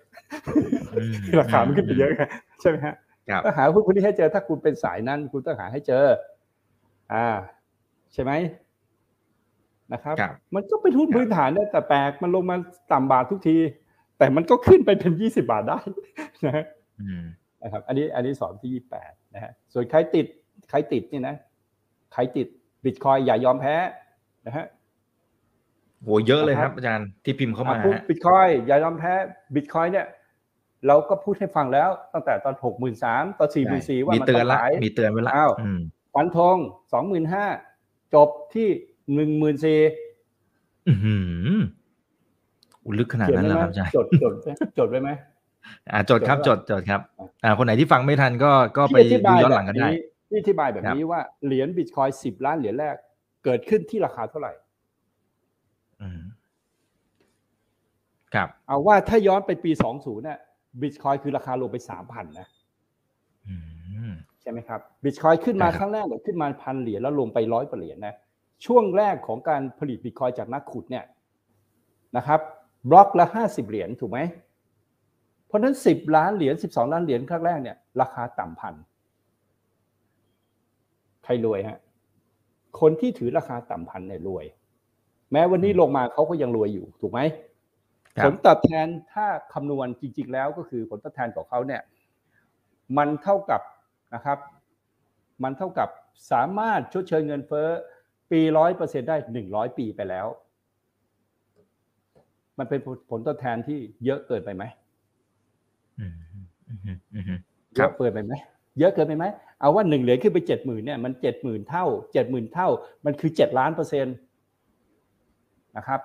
อืมราคามันขึ้นไปเยอะไงใช่ไหมฮะครับถ้าหาหุ้นพวกนี้ให้เจอถ้าคุณเป็นสายนั้น คุณต้องหาให้เจอ อ่า ใช่ไหมนะครับครับ มันก็เป็นหุ้นพื้นฐานเนี่ยแต่แปลกมันลงมาต่ำบาททุกที แต่มันก็ขึ้นไปเป็นยี่สิบาทได้นะฮะอืมนะครับ อันนี้อันนี้สอนที่ยี่แปดนะฮะส่วนใครติดใครติดนี่นะใครติดบิตคอยอย่ายอมแพ้นะฮะโหเยอะเลยคครัรับบอาจารย์ที่พิมพ์เข้ามาพูดฮะบิตคอยอย่ายอมแพ้บิตคอยเนี่ยเราก็พูดให้ฟังแล้วตั้งแต่ตอนหกหมื่นสามตอนสี่หมื่นสี่ว่ามีมันเตืต้ออนงละขายมีเตือนไว้ละ อ้าวอืมฟันธงสองหมื่นห้าจบที่หนึ่งหมื่นสี่อื้อหืออุยลึกขนาดเขียนนั้นไว้เหรอไหมครับอาจารย์จดจดจดไว้ไหมอ่าจดครับจจดดไว้จดครับอะอ่า คนไหนที่ฟังไม่ทันก็ก็ไปพี่อธิดูบายย้อนแบหลังบกันได้นี้พี่อธิบายแบบนี้ว่าเหรียญบิตคอยสิบล้านเหรียญแรก เกิดขึ้นที่ราคาเท่าไหร่อืมครับ เอาว่าถ้าย้อนไปปีสองศูนย์เนี่ยบิตคอยคือราคาลงไปสามพันนะอืม ใช่ไหมครับบิตคอยขึ้นมาครับครั้งแรกเนี่ยขึ้นมาพันเหรียญแล้วลงไปร้อยกว่าเหรียญนะช่วงแรกของการผลิตบิตคอยจากนักขุดเนี่ยนะครับบล็อกละห้าสิบเหรียญถูกไหมเพราะฉะนั้นสิบล้านเหรียญสิบสองล้านเหรียญครั้งแรกเนี่ยราคาต่ำพันใครรวยฮะคนที่ถือราคาต่ำพันเนี่ยรวย แม้วันนี้ลงมาเขาก็ยังรวยอยู่ถูกไหมผลตอบแทนถ้าคำนวณจริง ๆ แล้วก็คือผลตอบแทนของเขาเนี่ย มันเท่ากับ นะครับ มันเท่ากับสามารถชดเชยเงินเฟ้อปีร้อยเปอร์เซ็นได้หนึ่งร้อยปีไปแล้ว มันเป็นผลตอบแทนที่เยอะเกินไปไหมเยอะเกินไปไหมเยอะเกินไปไหมเอาว่าหนึ่งเหรียญขึ้นไปเจ็ดหมื่นเนี่ยมันเจ็ดหมื่นเท่าเจ็ดหมื่นเท่า มันคือเจ็ดล้านเปอร์เซ็นต์นะครับ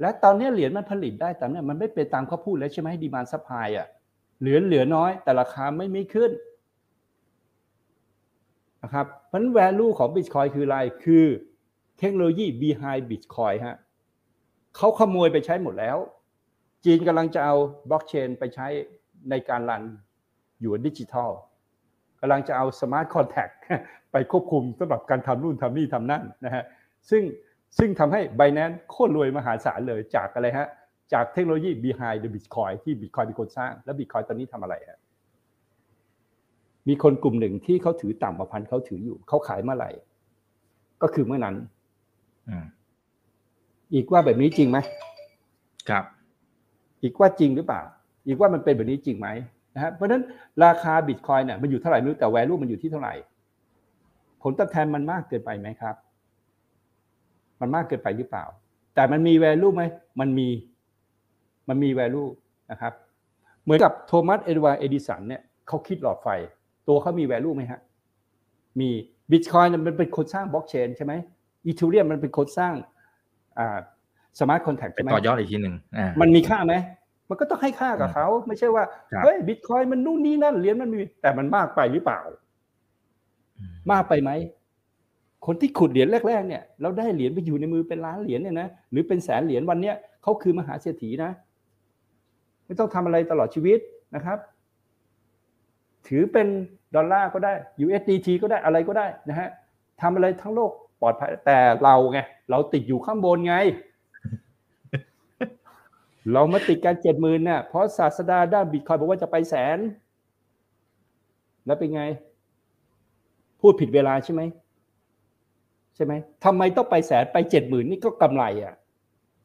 และตอนนี้เหรียญมันผลิตได้แต่เนี่ยมันไม่เป็นตามเขาพูดแล้วใช่ไหม demand supply อะเหรียญเหลือน้อย แต่ราคาไม่ไม่ขึ้น นะครับเพราะนั้น value ของ Bitcoin คืออะไร คือเทคโนโลยี behind Bitcoin ฮะเขาขโมยไปใช้หมดแล้ว จีนกำลังจะเอาบล็อกเชนไปใช้ในการ run หยวนดิจิทัลกำลังจะเอา smart contract ไปควบคุมสำหรับการทำนู่นทำนี่ทำนั่นนะฮะซึ่งซึ่งทำให้ Binance โคตรรวยมหาศาลเลยจากอะไรฮะ จากเทคโนโลยี behind the Bitcoin ที่ Bitcoin เป็นคนสร้าง แล้ว Bitcoin ตอนนี้ทำอะไรฮะ มีคนกลุ่มหนึ่งที่เขาถือต่ำกว่าพันเขาถืออยู่เขาขายเมื่อไหร่ ก็คือเมื่อนั้นอีกว่าแบบนี้จริงไหมครับ อีกว่าจริงหรือเปล่า อีกว่ามันเป็นแบบนี้จริงไหมนะฮะเพราะฉะนั้นราคาบิตคอยเนี่ยมันอยู่เท่าไหร่ไม่รู้แต่แวลูมันอยู่ที่เท่าไหร่ ผลตอบแทนมันมากเกินไปไหมครับ มันมากเกินไปหรือเปล่า แต่มันมีแวลูไหมมันมี มันมีแวลูนะครับ เหมือนกับโทมัสเอ็ดวาร์เอดิสันเนี่ยเขาคิดหลอดไฟ ตัวเขามี value ไหมฮะ มีบิตคอยน์มันเป็นคนสร้างบล็อกเชนใช่ไหมอีเธอเรียมมันเป็นคนสร้างอ่า smart contract ใช่ไหมต่อยอดอีกทีหนึ่งมันมีค่าไหมมันก็ต้องให้ค่ากับเขาไม่ใช่ว่าเฮ้ยบิตคอยน์มันนู่นนี่นั่นเหรียญมันมีแต่มันมากไปหรือเปล่า มากไปไหมคนที่ขุดเหรียญแรกๆเนี่ยเราได้เหรียญไปอยู่ในมือเป็นล้านเหรียญเนี่ยนะหรือเป็นแสนเหรียญวันเนี้ยเขาคือมหาเศรษฐีนะ ไม่ต้องทำอะไรตลอดชีวิตนะครับ ถือเป็นดอลลาร์ก็ได้ USDT ก็ได้อะไรก็ได้นะฮะทำอะไรทั้งโลกปลอดภัยแต่เราไงเราติดอยู่ข้างบนไง เรามาติดการเจ็ดหมื่นเนี่ยเพราะศาสดาด้านบิตคอยบอกว่าจะไปแสน แล้วเป็นไง พูดผิดเวลาใช่ไหมใช่ไหมทำไมต้องไปแสนไปเจ็ดหมื่นนี่ก็กำไรอะ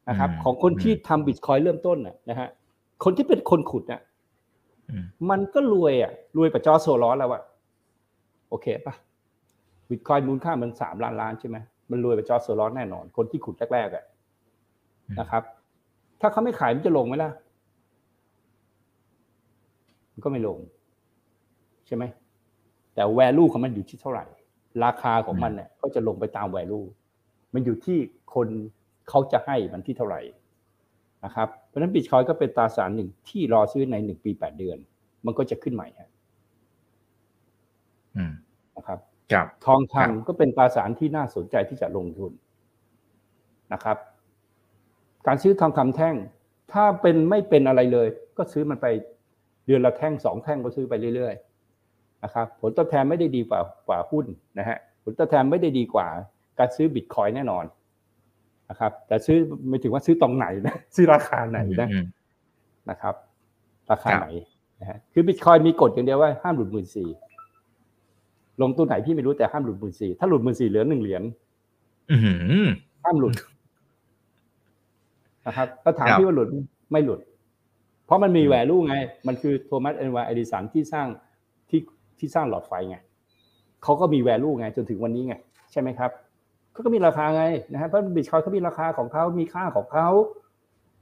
นะครับ ของคนที่ทำบิตคอยเริ่มต้นน่ะนะฮะคนที่เป็นคนขุดน่ะ มันก็รวยอะ รวยประจอโซลอสแล้วอะโอเคปะบิตคอยมูลค่ามันสามล้านล้านใช่ไหมมันรวยประจอโซลอสแน่นอน คนที่ขุดแรกๆอะนะครับ ถ้าเขาไม่ขายมันจะลงไหมล่ะ มันก็ไม่ลง ใช่ไหม แต่แวลูของมันอยู่ที่เท่าไหร่ ราคาของมันเนี่ยก็จะลงไปตามแวลูมันอยู่ที่คนเขาจะให้มันที่เท่าไหร่ นะครับเพราะฉะนั้นบิตคอยก็เป็นตราสารหนึ่งที่รอซื้อในหนึ่งปีแปดเดือน มันก็จะขึ้นใหม่นะครับทองคำก็เป็นตราสารที่น่าสนใจที่จะลงทุนนะครับ การซื้อทองคำแท่ง ถ้าเป็นไม่เป็นอะไรเลย ก็ซื้อมันไปเดือนละแท่งสองแท่งก็ซื้อไปเรื่อยๆนะครับ ผลตอบแทนไม่ได้ดีกว่ากว่าหุ้นนะฮะผลตอบแทนไม่ได้ดีกว่า การซื้อบิตคอยแน่นอน นะครับแต่ซื้อไม่ถึงว่าซื้อตรงไหนนะซื้อราคาไหนนะนะครับ ราคาไหนนะฮะคือบิตคอยมีกฎอย่างเดียวว่าห้ามหลุดหมื่นสี่ลงตัวไหนพี่ไม่รู้แต่ห้ามหลุดหมื่นสี่ถ้าหลุดหมื่นสี่เหลือหนึ่งเหรียญห้ามหลุดนะครับก็ถามพี่ว่าหลุดไม่หลุด เพราะมันมีแวลูไง มันคือโทมัสเอ็นวาเอดิสันที่สร้างที่ที่สร้างหลอดไฟไงเขาก็มีแวลูไง จนถึงวันนี้ไง ใช่ไหมครับ เขาก็มีราคาไงนะครับเพราะบิตคอยเขามีราคาของเขามีค่าของเขา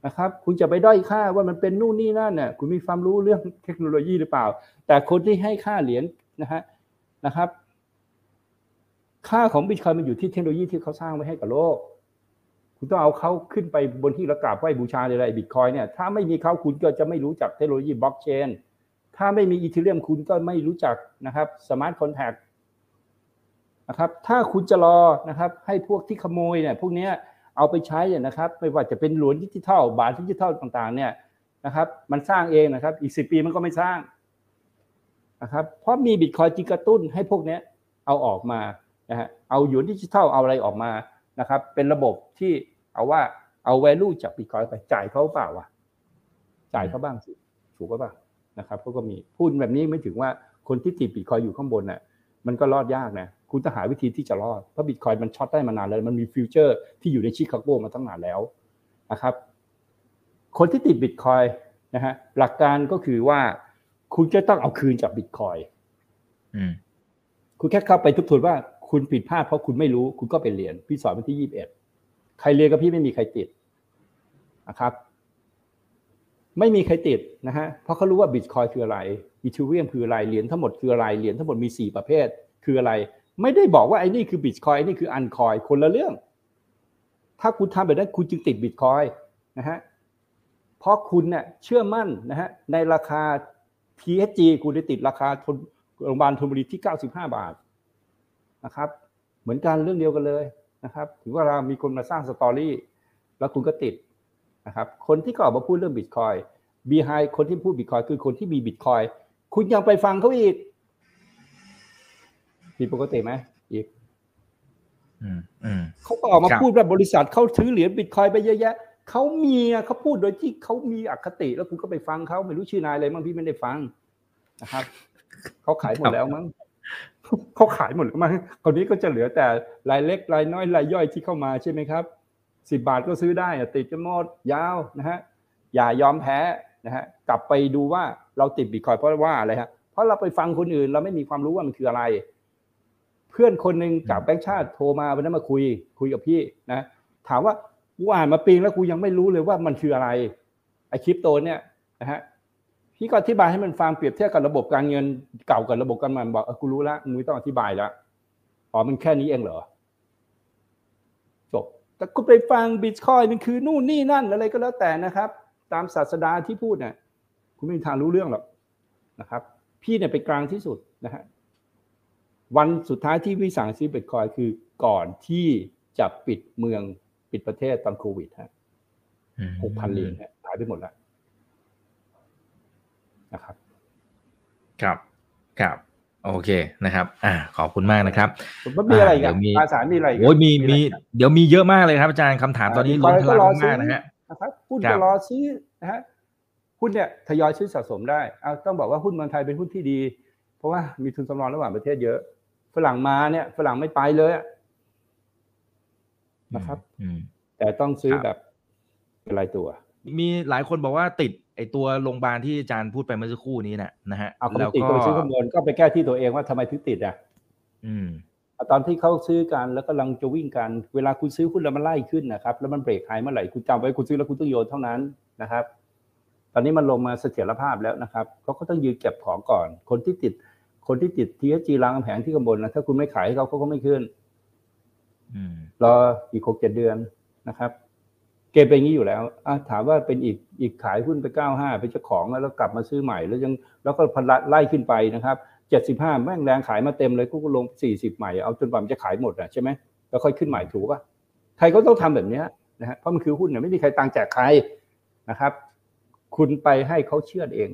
นะครับ คุณจะไปด้อยค่าว่ามันเป็นนู่นนี่นั่นเนี่ยคุณมีความรู้เรื่องเทคโนโลยีหรือเปล่า แต่คนที่ให้ค่าเหรียญนะฮะนะครับ ค่าของบิตคอยมันอยู่ที่เทคโนโลยีที่เขาสร้างไว้ให้กับโลก คุณต้องเอาเขาขึ้นไปบนหิ้งละกราบไหว้บูชาเลยบิตคอยน์เนี่ยถ้าไม่มีเขาคุณก็จะไม่รู้จักเทคโนโลยีบล็อกเชนถ้าไม่มีอีเธอเรียมคุณก็ไม่รู้จักนะครับ smart contract นะครับถ้าคุณจะรอนะครับให้พวกที่ขโมยเนี่ยพวกนี้เอาไปใช้เนี่ยนะครับไม่ว่าจะเป็นหยวนดิจิทัลบาทดิจิทัลต่างๆเนี่ยนะครับมันสร้างเองนะครับอีกสิบปีมันก็ไม่สร้างนะครับเพราะมีบิตคอยน์ที่กระตุ้นให้พวกนี้เอาออกมานะฮะเอาหยวนดิจิทัลเอาอะไรออกมานะครับเป็นระบบที่เอาว่าเอา value จากบิตคอยน์ไปจ่ายเขาเปล่าวะจ่ายเขาบ้างสิถูกป่ะนะครับเขาก็มีพูดแบบนี้ไม่ถึงว่าคนที่ติดบิตคอยน์อยู่ข้างบนน่ะมันก็รอดยากนะ คุณต้องหาวิธีที่จะรอด เพราะบิตคอยน์มัน short ได้มานานแล้ว มันมี future ที่อยู่ในชิคาโกมาตั้งนานแล้วนะครับ คนที่ติดบิตคอยน์นะฮะหลักการก็คือว่า คุณจะต้องเอาคืนจากบิตคอยคุณแค่เข้าไปทุบทวนว่าคุณผิดพลาดเพราะคุณไม่รู้ คุณก็ไปเรียน พี่สอนวันที่ยี่สิบเอ็ดใครเรียนกับพี่ไม่มีใครติดนะครับ ไม่มีใครติดนะฮะเพราะเขารู้ว่าบิตคอยคืออะไรอีทูเรียมคืออะไรเหรียญทั้งหมดคืออะไรเหรียญทั้งหมดมีสี่ประเภทคืออะไร ไม่ได้บอกว่าไอ้นี่คือบิตคอยไอ้นี่คืออันคอยคนละเรื่อง ถ้าคุณทำแบบนั้นคุณจึงติดบิตคอยนะฮะเพราะคุณเนี่ยเชื่อมั่นนะฮะในราคา PHG คุณได้ติดราคาโรงพยาบาลธนบุรีที่ 95 บาทนะครับ เหมือนกันเรื่องเดียวกันเลยนะครับถือว่าเรามีคนมาสร้างสตอรี่แล้วคุณก็ติดนะครับ คนที่ก็ออกมาพูดเรื่องบิตคอยบีไฮคนที่พูดบิตคอยคือคนที่มีบิตคอยคุณยังไปฟังเขาอีก ผิดปกติไหมอีกเขาก็ออกมาพูดว่าบริษัทเขาถือเหรียญบิตคอยไปเยอะแยะเขามีเขาพูดโดยที่เขามีอคติ แล้วคุณก็ไปฟังเขาไม่รู้ชื่อนายอะไรมั้งพี่ไม่ได้ฟังนะครับเขาขายหมดแล้วมั้งเขาขายหมดแล้วมั้งคราวนี้ก็จะเหลือแต่รายเล็กรายน้อยรายย่อยที่เข้ามาใช่ไหมครับสิบาทก็ซื้อได้ติดจนหมดยาวนะฮะอย่ายอมแพ้นะฮะกลับไปดูว่าเราติดบิตคอยเพราะว่าอะไรฮะเพราะเราไปฟังคนอื่น เราไม่มีความรู้ว่ามันคืออะไร เพื่อนคนหนึ่งจากแบงค์ชาติโทรมาวันนั้นมาคุย คุยกับพี่นะ ถามว่ากูอ่านมาปีแล้วกูยังไม่รู้เลยว่ามันคืออะไรไอคริปโตเนี่ยนะฮะพี่ก็อธิบายให้มันฟังเปรียบเทียบกับระบบการเงินเก่ากับระบบการเงินบอกเออกูรู้แล้วมึงไม่ต้องอธิบายแล้วอ๋อมันแค่นี้เองเหรอจบแต่กูไปฟังบิตคอยมันคือนู่นนี่นั่นอะไรก็แล้วแต่นะครับ ตามศาสดาที่พูดเนี่ยคุณไม่มีทางรู้เรื่องหรอกนะครับ พี่เนี่ยเป็นกลางที่สุดนะฮะ วันสุดท้ายที่พี่สั่งซื้อบิตคอยคือก่อนที่จะปิดเมืองปิดประเทศตอนโควิดฮะหกพันเหรียญหายไปหมดแล้วนะครับ ครับ ครับ โอเคนะครับ อ่า ขอบคุณมากนะครับมันมีอะไรกันภาษามีอะไรโอ้ยมีมี เดี๋ยวมีเยอะมากเลยครับอาจารย์คำถามตอนนี้ล้นทะลักมากนะฮะนะครับหุ้นจะรอซื้อนะฮะหุ้นเนี่ยทยอยซื้อสะสมได้เอาต้องบอกว่าหุ้นเมืองไทยเป็นหุ้นที่ดี เพราะว่ามีทุนสำรองระหว่างประเทศเยอะ ฝรั่งมาเนี่ย ฝรั่งไม่ไปเลยนะครับแต่ต้องซื้อแบบเป็นรายตัว มีหลายคนบอกว่าติดไอตัวโรงพยาบาลที่อาจารย์พูดไปเมื่อสักครู่นี้นะนะฮะแล้วก็ซื้อข้างบนก็ไปแก้ที่ตัวเองว่าทำไมถึงติดอะ อืมตอนที่เขาซื้อกันแล้วก็ลังจะวิ่งกัน เวลาคุณซื้อหุ้นแล้วมันไล่ขึ้นนะครับ แล้วมันเบรกหายเมื่อไหร่คุณจำไว้คุณซื้อแล้วคุณต้องโยนเท่านั้นนะครับ ตอนนี้มันลงมาเสถียรภาพแล้วนะครับเขาก็ต้องยืนเก็บของก่อน คนที่ติด คนที่ติดทีเอจีรางแผงที่ข้างบนนะถ้าคุณไม่ขายให้เขาเขาก็ไม่ขึ้นรออีกหกเจ็ดเดือนนะครับ เกมเป็นอย่างนี้อยู่แล้วถามว่าเป็นอีกอีกขายหุ้นไปเก้าห้าเป็นเจ้าของแล้วกลับมาซื้อใหม่แล้วยังแล้วก็พันไล่ขึ้นไปนะครับเจ็ดสิบห้าแม่งแรงขายมาเต็มเลยก็ลงสี่สิบใหม่เอาจนกว่ามันจะขายหมดอะใช่ไหมแล้วค่อยขึ้นใหม่ถูกป่ะใครก็ต้องทำแบบนี้นะฮะเพราะมันคือหุ้นเนี่ยไม่มีใครตังแจกใครนะครับ คุณไปให้เขาเชื่อเอง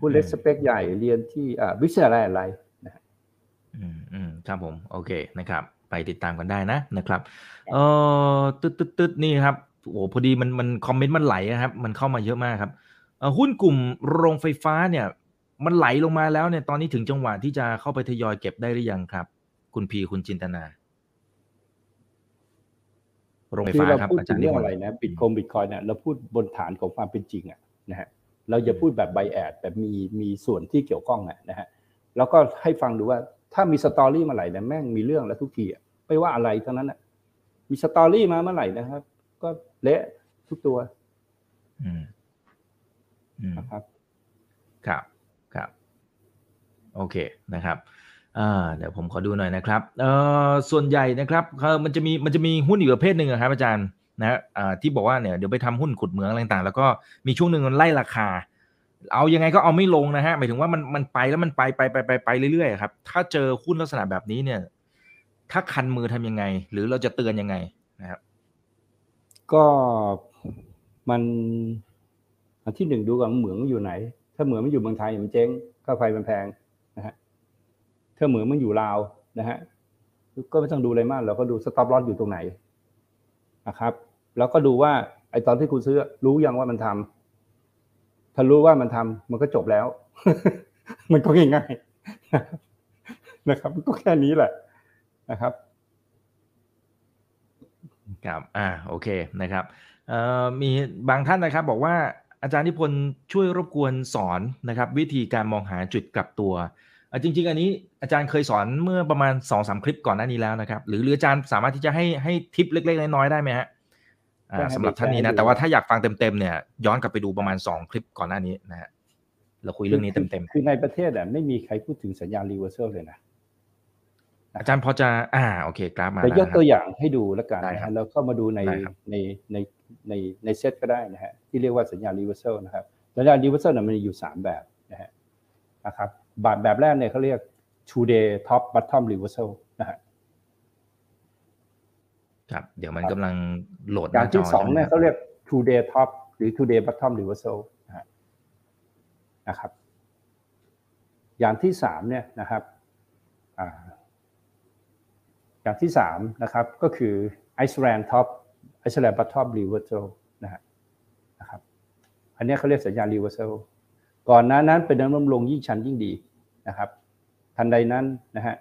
หุ้นเล็กสเปคใหญ่เรียนที่อ่าวิชาอะไรอะไรอืมอืมครับผม โอเคนะครับ ไปติดตามกันได้นะนะครับเออตึ๊ดตึ๊ดตึ๊ดนี่ครับโอ้พอดีมันมันคอมเมนต์มันไหลครับ มันเข้ามาเยอะมากครับหุ้นกลุ่มโรงไฟฟ้าเนี่ย มันไหลลงมาแล้วเนี่ยตอนนี้ถึงจังหวะที่จะเข้าไปทยอยเก็บได้หรือยังครับ คุณพีคุณจินตนาโรงไฟฟ้าครับอาจารย์นี่อะไรนะบิตคงบิตคอยเนี่ยเราพูดบนฐานของความเป็นจริงอะนะฮะ เราจะพูดแบบไบแอดแบบมีมีส่วนที่เกี่ยวข้องอะนะฮะแล้วก็ให้ฟังดูว่าถ้ามีสตอรี่มาไหร่เนี่ยแม่งมีเรื่องแล้วทุกทีอะไม่ว่าอะไรทั้งนั้นอะมีสตอรี่มาเมื่อไหร่นะครับ ก็เละทุกตัวนะครับ ครับครับ โอเคนะครับเดี๋ยวผมขอดูหน่อยนะครับเอ่อส่วนใหญ่นะครับมันจะมีมันจะมีหุ้นอีกประเภทหนึ่งครับอาจารย์ นะที่บอกว่าเนี่ยเดี๋ยวไปทำหุ้นขุดเหมืองอะไรต่างๆ แล้วก็มีช่วงหนึ่งมันไล่ราคา เอายังไงก็เอาไม่ลงนะฮะหมายถึงว่ามันมันไปแล้วมันไปไปไปไปไปเรื่อยๆครับถ้าเจอหุ้นลักษณะแบบนี้เนี่ย ถ้าคันมือทำยังไง หรือเราจะเตือนยังไงนะครับ ก็มันอันที่หนึ่งดูก่อนเหมืองอยู่ไหน ถ้าเหมืองมันอยู่เมืองไทยมันเจ๊งค่าไฟมันแพงนะฮะถ้าเหมืองมันอยู่ลาวนะฮะก็ไม่ต้องดูอะไรมากเราก็ดูสต็อปลอสอยู่ตรงไหน นะครับ แล้วก็ดูว่าไอตอนที่คุณซื้อรู้ยังว่ามันทำถ้ารู้ว่ามันทำมันก็จบแล้ว มันก็ง่ายนะครับ ก็แค่นี้แหละนะครับครับอ่าโอเคนะครับเอ่อมีบางท่านนะครับ บอกว่าอาจารย์นิพนธ์ช่วยรบกวนสอนนะครับ วิธีการมองหาจุดกลับตัว จริง ๆ อันนี้อาจารย์เคยสอนเมื่อประมาณสองสามคลิปก่อนหน้านี้แล้วนะครับ หรือหรืออาจารย์สามารถที่จะให้ให้ทิปเล็ก ๆ น้อยๆได้ไหมฮะอ่าได้ครับสำหรับท่านนี้ได้นะดูแต่ว่าถ้าอยากฟังเต็มๆเนี่ยย้อนกลับไปดูประมาณสองคลิปก่อนหน้านี้นะฮะเราคุยเรื่องนี้เต็มคือในประเทศอะไม่มีใครพูดถึงสัญญาณรีเวอร์เซลเลยนะๆอาจารย์พอจะอ่าโอเคกราฟมาแต่แล้วยกนะครับตัวอย่างให้ดูแล้วกันได้นะครัฮะบแล้วก็มาดูในได้ครับในในในในเซตก็ได้นะฮะที่เรียกว่าสัญญาณรีเวอร์เซลนะครับสัญญาณรีเวอร์เซลเนี่ยมันมีอยู่สามแบบนะฮะนะครับ แบบแบบแรกเนี่ยเขาเรียก two day top bottom reversal นะฮะครับเดี๋ยวมันครับกำลังโหลดหอย่าน้างจที่อสองใช่ไหมเนี่ยครับเขาเรียก two day top หรือ two day bottom reversal นะฮะนะครับ อย่างที่สามเนี่ยนะครับอ่าอย่างที่สามนะครับก็คือ island top island bottom reversal นะฮะนะครับอันเนี้ยเขาเรียกสัญญาณ reversal ก่อนหน้านั้นเป็นแนวโน้มลงยิ่งชันยิ่งดีนะครับ ทันใดนั้นนะฮะ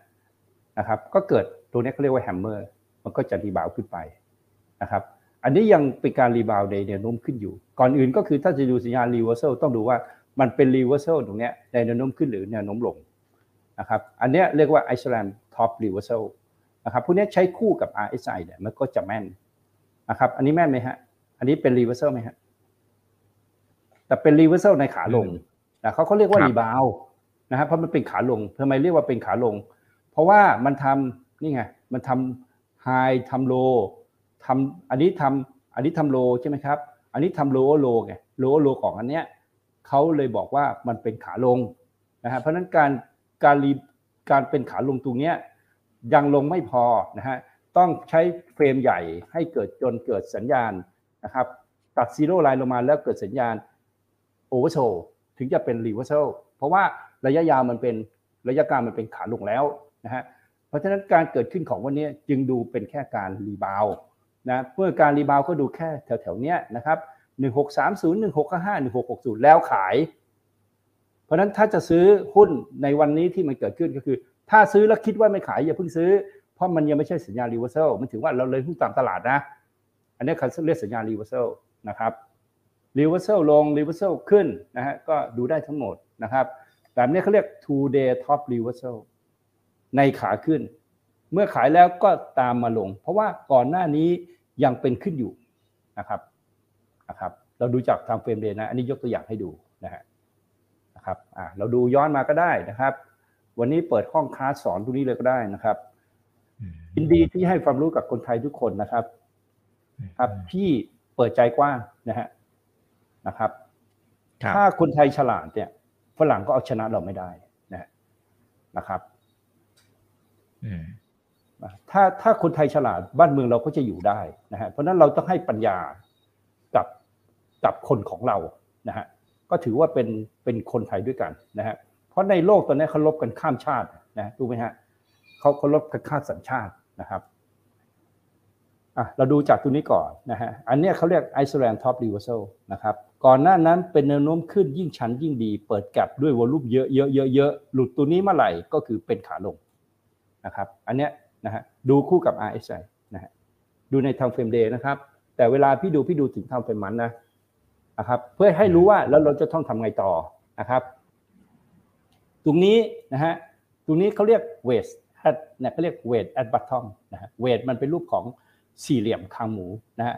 นะครับ ก็เกิดตัวนี้เขาเรียกว่า hammerมันก็จะ rebound ขึ้นไปนะครับ อันนี้ยังเป็นการ rebound ในแนวโน้มขึ้นอยู่ ก่อนอื่นก็คือถ้าจะดูสัญญาณ reversal ต้องดูว่ามันเป็น reversal ตรงนี้ในแนวโน้มขึ้นหรือแนวโน้มลงนะครับ อันนี้เรียกว่า island top reversal นะครับพวกนี้ใช้คู่กับ RSI เนี่ยมันก็จะแม่นนะครับ อันนี้แม่นไหมฮะ อันนี้เป็น reversal ไหมฮะ แต่เป็น reversal ในขาลง นะเขาเขาเรียกว่าครับ rebound นะครับเพราะมันเป็นขาลงทำไมเรียกว่าเป็นขาลง เพราะว่ามันทำนี่ไงมันทำ high ทำ low ทำอันนี้ทำอันนี้ทำ low ใช่ไหมครับ อันนี้ทำ low low ไง low low ของอันเนี้ยเขาเลยบอกว่ามันเป็นขาลงนะฮะเพราะฉะนั้นการการรีการเป็นขาลงตรงเนี้ยยังลงไม่พอนะฮะต้องใช้ frame ใหญ่ให้เกิดจนเกิดสัญญาณนะครับตัด zero line ลงมาแล้วเกิดสัญญาณ oversold ถึงจะเป็นรีเวอร์ l เพราะว่าระยะยาวมันเป็นระยะกลางมันเป็นขาลงแล้วนะฮะเพราะฉะนั้นการเกิดขึ้นของวันนี้จึงดูเป็นแค่การ rebound นะเมื่อการ rebound ก็ดูแค่แถวๆเนี้ยนะครับ1630 1655 1660 แล้วขาย เพราะฉะนั้นถ้าจะซื้อหุ้นในวันนี้ที่มันเกิดขึ้นก็คือ ถ้าซื้อแล้วคิดว่าไม่ขายอย่าเพิ่งซื้อ เพราะมันยังไม่ใช่สัญญาณ reversal มันถือว่าเราเลยหุ้นตามตลาดนะ อันนี้เขาเรียกสัญญาณรีเวอร์ l นะครับ รีเวอร์ l ลงรีเวอร์ l ขึ้นนะฮะก็ดูได้ทั้งหมดนะครับแบบนี้เขาเรียก two day top reversal ในขาขึ้น เมื่อขายแล้วก็ตามมาลง เพราะว่าก่อนหน้านี้ยังเป็นขึ้นอยู่นะครับนะครับ เราดูจาก time frame day นะ อันนี้ยกตัวอย่างให้ดูนะฮะนะครับอ่าเราดูย้อนมาก็ได้นะครับ วันนี้เปิดห้องคลาสสอนตรงนี้เลยก็ได้นะครับยินดีที่ให้ความรู้กับคนไทยทุกคนนะครับ ครับที่เปิดใจกว้างนะฮะ นะครับครับ ถ้าคนไทยฉลาดเนี่ยฝรั่งก็เอาชนะเราไม่ได้นะฮะนะครับอืมถ้าถ้าคนไทยฉลาดบ้านเมืองเราก็จะอยู่ได้นะฮะเพราะฉะนั้นเราต้องให้ปัญญากับกับคนของเรานะฮะก็ถือว่าเป็นเป็นคนไทยด้วยกันนะฮะเพราะในโลกตอนนี้เขารบกันข้ามชาตินะถูกไหมฮะเขาเขารบกันข้ามสัญชาตินะครับอะเราดูจากตัวนี้ก่อนนะฮะอันเนี้ยเขาเรียก Island Top Reversal นะครับ ก่อนหน้านั้นเป็นแนวโน้มขึ้นยิ่งชันยิ่งดี เปิด gap ด้วย volume เยอะเยอะเยอะเยอะหลุดตัวนี้เมื่อไหร่ก็คือเป็นขาลงนะครับ อันเนี้ยนะฮะดูคู่กับ RSI นะฮะดูใน time frame day นะครับ แต่เวลาพี่ดูพี่ดูถึง time frame month นะนะครับ เพื่อให้รู้ว่าแล้วเราจะต้องทำไงต่อนะครับ ตรงนี้นะฮะตรงนี้เขาเรียก weight at เนี่ยเขาเรียก weight at bottom นะฮะ weight มันเป็นรูปของสี่เหลี่ยมคางหมูนะฮะ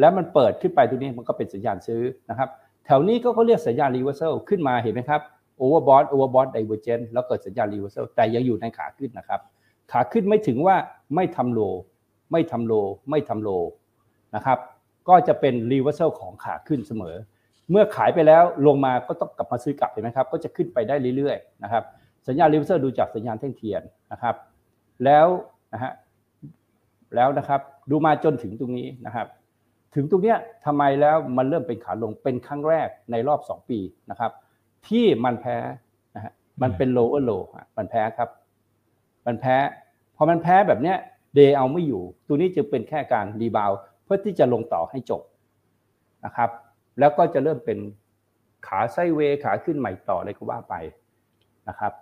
แล้วมันเปิดขึ้นไปตรงนี้มันก็เป็นสัญญาณซื้อนะครับแถวนี้ก็เขาเรียกสัญญาณ reversal ขึ้นมาเห็นไหมครับ overbought overbought divergent แล้วเกิดสัญญาณ reversal แต่ยังอยู่ในขาขึ้นนะครับ ขาขึ้นไม่ถึงว่าไม่ทำโล ไม่ทำโล ไม่ทำโลนะครับก็จะเป็น reversal ของขาขึ้นเสมอ เมื่อขายไปแล้วลงมาก็ต้องกลับมาซื้อกลับเห็นไหมครับ ก็จะขึ้นไปได้เรื่อยๆนะครับสัญญาณ reversal ดูจากสัญญาณแท่งเทียนนะครับ แล้วนะฮะแล้วนะครับดูมาจนถึงตรงนี้นะครับ ถึงตรงเนี้ยทำไมแล้วมันเริ่มเป็นขาลงเป็นครั้งแรกในรอบ 2 ปีนะครับ ที่มันแพ้นะฮะมันเป็น lower low อะมันแพ้ครับ มันแพ้พอมันแพ้แบบเนี้ย day เอาไม่อยู่ ตัวนี้จึงเป็นแค่การ rebound เพื่อที่จะลงต่อให้จบนะครับ แล้วก็จะเริ่มเป็นขา sideway ขาขึ้นใหม่ต่อเลยก็ว่าไปนะครับ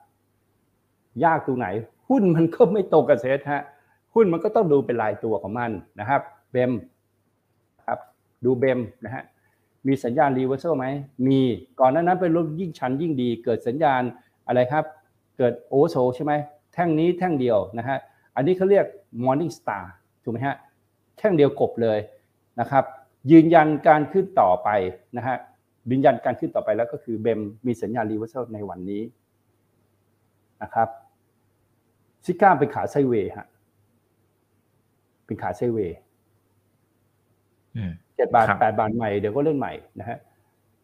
ยากตรงไหน หุ้นมันก็ไม่ตรงกับเซ็ตฮะหุ้นมันก็ต้องดูเป็นรายตัวของมันนะครับ BEM ดู BEM นะฮะมีสัญญาณ reversal ไหมมีก่อนหน้านั้นเป็นลงยิ่งชันยิ่งดี เกิดสัญญาณอะไรครับ เกิดโอโซใช่ไหมแท่งนี้แท่งเดียวนะฮะอันนี้เขาเรียก Morning Star ถูกไหมฮะแท่งเดียวครบเลยนะครับ ยืนยันการขึ้นต่อไปนะฮะยืนยันการขึ้นต่อไปแล้วก็คือ BEM มีสัญญาณ reversal ในวันนี้นะครับซิก้าเป็นขาไซเวย์ฮะเป็นขาไซเวย์ เจ็ดบาทแปดบาทใหม่เดี๋ยวก็เล่นใหม่นะฮะ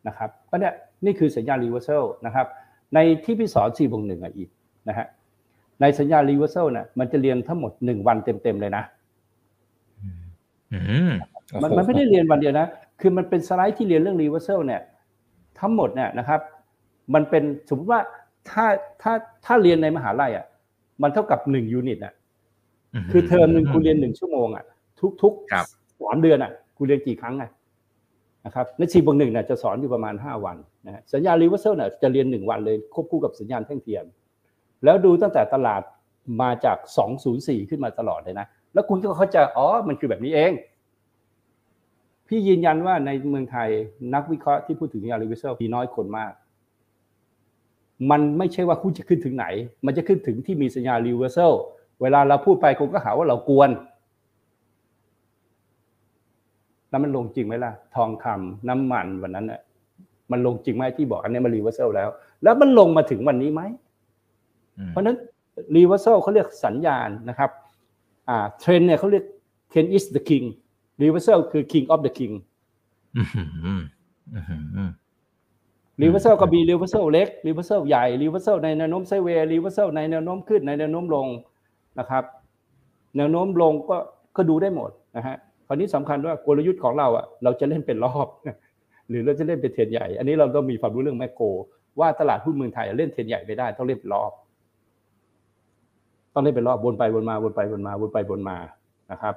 นะครับก็เนี่ยนี่คือสัญญาณ reversal นะครับ ในที่พี่สอนสี่บวกหนึ่งอะอีกนะฮะในสัญญาณ reversal เนี่ยมันจะเรียนทั้งหมดหนึ่งวันเต็มๆเลยนะมันมันไม่ได้เรียนวันเดียวนะ คือมันเป็นสไลด์ที่เรียนเรื่อง reversal เนี่ย ทั้งหมดเนี่ยนะครับ มันเป็นสมมติว่าถ้าถ้าถ้าเรียนในมหาลัยอะ มันเท่ากับหนึ่ง unit อะ คือเทอมหนึ่งคุณเรียนหนึ่งชั่วโมงอะ ทุกทุกสามเดือนอะ คุณเรียนกี่ครั้งอะนะครับในสี่บวกหนึ่งเนี่ยจะสอนอยู่ประมาณห้าวันนะสัญญาณ reversal เนี่ยจะเรียนหนึ่งวันเลยควบคู่กับสัญญาณแท่งเทียมแล้วดูตั้งแต่ตลาดมาจากสองศูนย์สี่ขึ้นมาตลอดเลยนะ แล้วคุณก็เข้าใจอ๋อมันคือแบบนี้เอง พี่ยืนยันว่าในเมืองไทยนักวิเคราะห์ที่พูดถึงสัญญาณ reversal มีน้อยคนมาก มันไม่ใช่ว่าคุณจะขึ้นถึงไหน มันจะขึ้นถึงที่มีสัญญาณ reversalเวลาเราพูดไปคนก็หาว่าเรากวน แล้วมันลงจริงไหมล่ะ ทองคำน้ำมันวันนั้นน่ะมันลงจริงไหมที่บอกอันนี้มัน reversal แล้ว แล้วมันลงมาถึงวันนี้ไหม เพราะนั้น reversal เขาเรียกสัญญาณนะครับอ่าเทรนเนี่ยเขาเรียก Ken is the king รีเวอร์เซลคือ king of the king reversal ก็มี reversal เล็ก reversal ใหญ่ reversal ในแนวโน้ม sideway reversal ในแนวโน้มขึ้นในแนวโน้มลงนะครับ แนวโน้มลงก็ก็ดูได้หมดนะฮะ คราวนี้สำคัญว่ากลยุทธ์ของเราอะเราจะเล่นเป็นรอบ หรือเราจะเล่นเป็นเทรนใหญ่ อันนี้เราต้องมีความรู้เรื่องแมกโกว่าตลาดหุ้นเมืองไทยเล่นเทรนใหญ่ไม่ได้ต้องเล่นเป็นรอบ ต้องเล่นเป็นรอบวนไปวนมาวนไปวนมาวนไปวนมานะครับ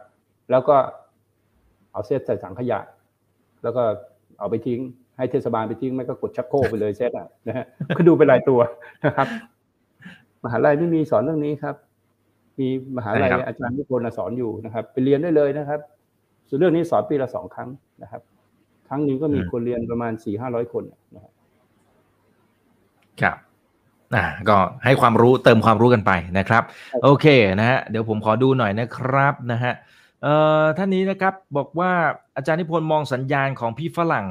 แล้วก็เอาเซตใส่ถังขยะ แล้วก็เอาไปทิ้ง ให้เทศบาลไปทิ้งไม่ก็กดชักโครกไปเลยเซตอะนะฮะก็ดูเป็นรายตัวนะครับมหาลัยไม่มีสอนเรื่องนี้ครับ มีมหาลัยอาจารย์นิพนธ์สอนอยู่นะครับ ไปเรียนได้เลยนะครับ ส่วนเรื่องนี้สอนปีละสองครั้งนะครับ ครั้งหนึ่งก็มีคนเรียนประมาณสี่ห้าร้อยคนนะครับครับอ่าก็ให้ความรู้เติมความรู้กันไปนะครับ โอเคนะฮะเดี๋ยวผมขอดูหน่อยนะครับนะฮะเอ่อท่านนี้นะครับบอกว่าอาจารย์นิพนธ์มองสัญญาณของพี่ฝรั่ง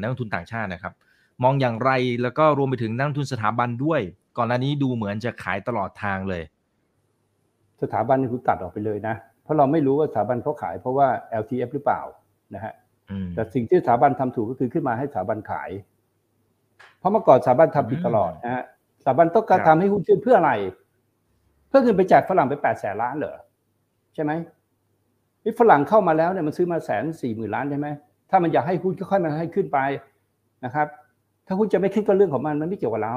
นักลงทุนต่างชาตินะครับ มองอย่างไรแล้วก็รวมไปถึงนักลงทุนสถาบันด้วย ก่อนหน้านี้ดูเหมือนจะขายตลอดทางเลย สถาบันนี่คุณตัดออกไปเลยนะ เพราะเราไม่รู้ว่าสถาบันเขาขายเพราะว่า LTF หรือเปล่านะฮะแต่สิ่งที่สถาบันทำถูกก็คือขึ้นมาให้สถาบันขาย เพราะเมื่อก่อนสถาบันทำผิดตลอดนะฮะสถาบันต้องการทำให้หุ้นขึ้นเพื่ออะไร เพื่อเงินไปแจกฝรั่งไปแปดแสนล้านเหรอใช่ไหมนี่ฝรั่งเข้ามาแล้วเนี่ยมันซื้อมาแสนสี่หมื่นล้านใช่ไหมถ้ามันอยากให้หุ้นค่อยๆมันให้ขึ้นไปนะครับ ถ้าหุ้นจะไม่ขึ้นก็เรื่องของมันมันไม่เกี่ยวกับเรา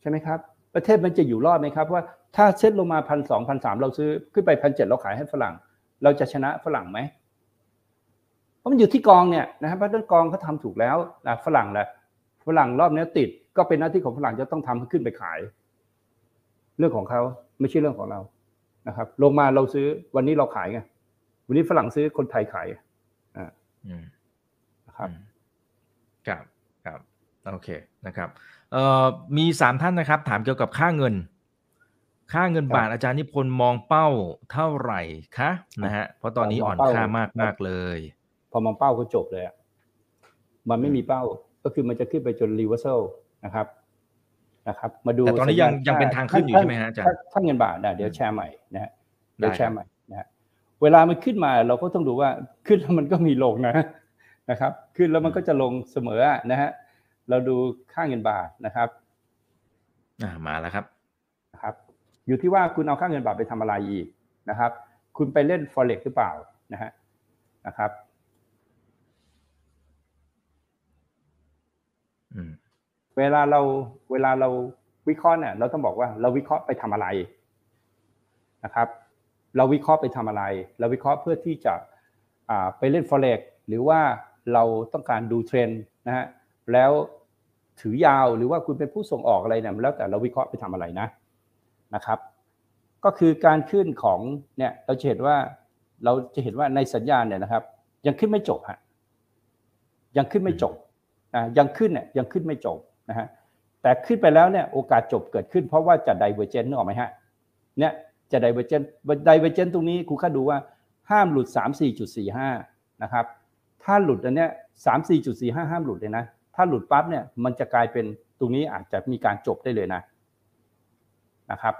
ใช่ไหมครับ ประเทศมันจะอยู่รอดไหมครับ ว่า ถ้าเซ็ตลงมาพันสองพันสามเราซื้อขึ้นไปพันเจ็ดเราขายให้ฝรั่ง เราจะชนะฝรั่งไหมเพราะมันอยู่ที่กองเนี่ยนะครับเพราะต้นกองเขาทาถูกแล้วนะฝรั่งแหละฝรั่งรอบนี้ติดก็เป็นหน้าที่ของฝรั่งจะต้องทำให้ขึ้นไปขาย เรื่องของเขาไม่ใช่เรื่องของเรานะครับ ลงมาเราซื้อวันนี้เราขายไงวันนี้ฝรั่งซื้อคนไทยขายนะครับครับครับโอเคนะครับเอ่อมีสามท่านนะครับ ถามเกี่ยวกับค่าเงิน ค่าเงินบาทอาจารย์นิพนธ์มองเป้าเท่าไหร่คะนะฮะเพราะตอนนี้อ่อนค่ามากมากเลย พอมองเป้าก็จบเลยอะมันไม่มีเป้าก็คือมันจะขึ้นไปจนรีเวอร์เซลนะครับนะครับ มาดูแต่ตอนนี้ยังยังเป็นทางขึ้นอยู่ใช่ไหมฮะอาจารย์ถ้าเงินบาทเดี๋ยวแชร์ใหม่นะฮะเดี๋ยวแชร์ใหม่นะฮะเวลามันขึ้นมาเราก็ต้องดูว่าขึ้นแล้วมันก็มีลงนะนะครับ ขึ้นแล้วมันก็จะลงเสมอนะฮะเราดูค่าเงินบาทนะครับ อ่ามาแล้วครับนะครับ อยู่ที่ว่าคุณเอาค่าเงินบาทไปทำอะไรอีกนะครับ คุณไปเล่น forex หรือเปล่านะฮะนะครับเวลาเราเวลาเราวิเคราะห์เนี่ยเราต้องบอกว่าเราวิเคราะห์ไปทำอะไรนะครับ เราวิเคราะห์ไปทำอะไร เราวิเคราะห์เพื่อที่จะไปเล่น forex หรือว่าเราต้องการดูเทรนด์นะฮะแล้วถือยาวหรือว่าคุณเป็นผู้ส่งออกอะไรเนี่ยแล้วแต่เราวิเคราะห์ไปทำอะไรนะ นะครับ ก็คือการขึ้นของเนี่ยเราจะเห็นว่าเราจะเห็นว่าในสัญญาณเนี่ยนะครับ ยังขึ้นไม่จบฮะยังขึ้นไม่จบนะยังขึ้นเนี่ยยังขึ้นไม่จบนะฮะแต่ขึ้นไปแล้วเนี่ยโอกาสจบเกิดขึ้นเพราะว่าจะ divergent นึกออกไหมฮะเนี่ยจะ divergent divergent ตรงนี้คุณก็ดูว่าห้ามหลุด 34.45 นะครับ ถ้าหลุดอันเนี้ย34.45 ห้ามหลุดเลยนะ ถ้าหลุดปั๊บเนี่ยมันจะกลายเป็นตรงนี้อาจจะมีการจบได้เลยนะ นะครับ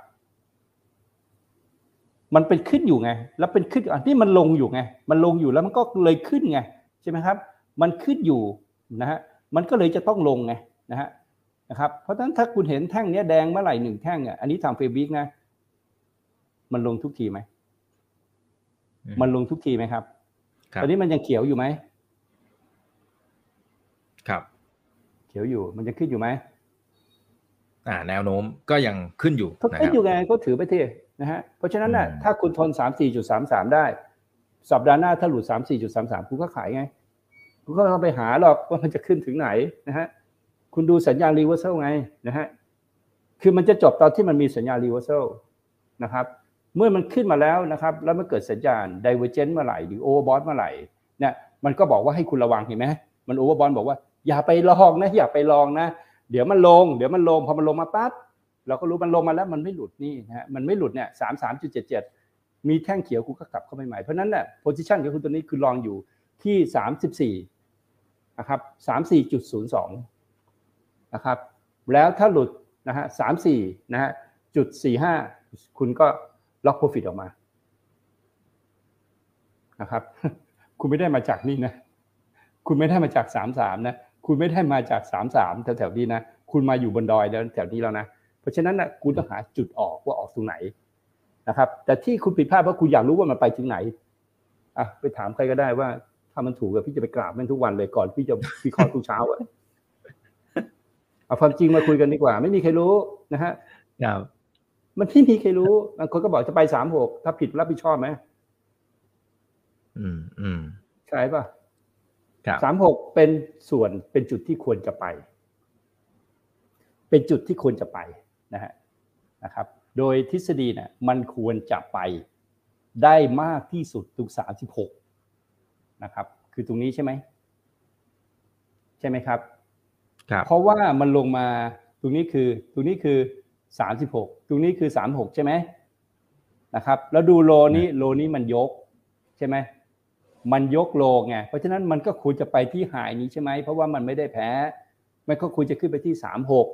มันเป็นขึ้นอยู่ไง แล้วเป็นขึ้นอันนี้มันลงอยู่ไง มันลงอยู่แล้วมันก็เลยขึ้นไงใช่ไหมครับ มันขึ้นอยู่นะฮะมันก็เลยจะต้องลงไงนะฮะนะครับ เพราะฉะนั้นถ้าคุณเห็นแท่งเนี้ยแดงเมื่อไหร่หนึ่งแท่งอะอันนี้ทางเฟบิกนะ มันลงทุกทีไหมมันลงทุกทีไหมครับครับตอนนี้มันยังเขียวอยู่ไหมครับ เขียวอยู่มันยังขึ้นอยู่ไหม อ่าแนวโน้มก็ยังขึ้นอยู่ก็นะคขึ้นรับอยู่ไงก็ถือไปที่นะฮะเพราะฉะนั้นน่ะอืมถ้าคุณทนสามสี่จุดสามสามได้ สัปดาห์หน้าถ้าหลุดสามสี่จุดสามสามคุณก็ขายไง คุณก็ไม่ต้องไปหาหรอกว่ามันจะขึ้นถึงไหนนะฮะคุณดูสัญญาณ reversal ไงนะฮะคือมันจะจบตอนที่มันมีสัญญาณ reversal นะครับเมื่อมันขึ้นมาแล้วนะครับ แล้วมันเกิดสัญญาณ divergent เมื่อไหร่หรือ overbought เมื่อไหร่เนี่ยมันก็บอกว่าให้คุณระวังเห็นไหมมัน overbought บอกว่าอย่าไปลองนะอย่าไปลองนะ เดี๋ยวมันลง เดี๋ยวมันลง พอมันลงมาปั๊บเราก็รู้มันลงมาแล้วมันไม่หลุดนี่นะฮะมันไม่หลุดเนี่ยสามสามจุดเจ็ดเจ็ดมีแท่งเขียวคุณก็กลับเข้าไปใหม่ เพราะนั้นเนี่ยโพซิชันของคุณตัวนี้คือลองอยู่ที่สามสิบสี่นะครับสามสี่จุดศูนย์สองนะครับ แล้วถ้าหลุดนะฮะสามสี่นะฮะจุดสี่ห้าคุณก็ล็อกโปรฟิตออกมานะครับ คุณไม่ได้มาจากนี่นะ คุณไม่ได้มาจากสามสามนะ คุณไม่ได้มาจากสามสามแถวๆนี้นะ คุณมาอยู่บนดอยแล้วแถวนี้แล้วนะ เพราะฉะนั้นนะคุณต้องหาจุดออกว่าออกตรงไหนนะครับ แต่ที่คุณผิดพลาดเพราะคุณอยากรู้ว่ามันไปถึงไหนอะไปถามใครก็ได้ว่า ถ้ามันถูกอะพี่จะไปกราบมันทุกวันเลยก่อนพี่จะวิเคราะห์ทุกเช้าอะเอาความจริงมาคุยกันดีกว่า ไม่มีใครรู้นะฮะครับมันไม่มีใครรู้บางคนก็บอกจะไปสามหกถ้าผิดรับผิดชอบไหมอืมอืมใช่ป่ะครับ สามหกเป็นส่วนเป็นจุดที่ควรจะไป เป็นจุดที่ควรจะไปนะฮะนะครับ โดยทฤษฎีเนี่ยมันควรจะไปได้มากที่สุดตรงสามสิบหกนะครับ คือตรงนี้ใช่ไหมใช่ไหมครับครับเพราะว่ามันลงมาตรงนี้คือตรงนี้คือสามสิบหกตรงนี้คือสามหกใช่ไหมนะครับ แล้วดูโลนี้โลนี้มันยกใช่ไหม มันยกโลไงเพราะฉะนั้นมันก็ควรจะไปที่หายนี้ใช่ไหมเพราะว่ามันไม่ได้แพ้มันก็ควรจะขึ้นไปที่สามหก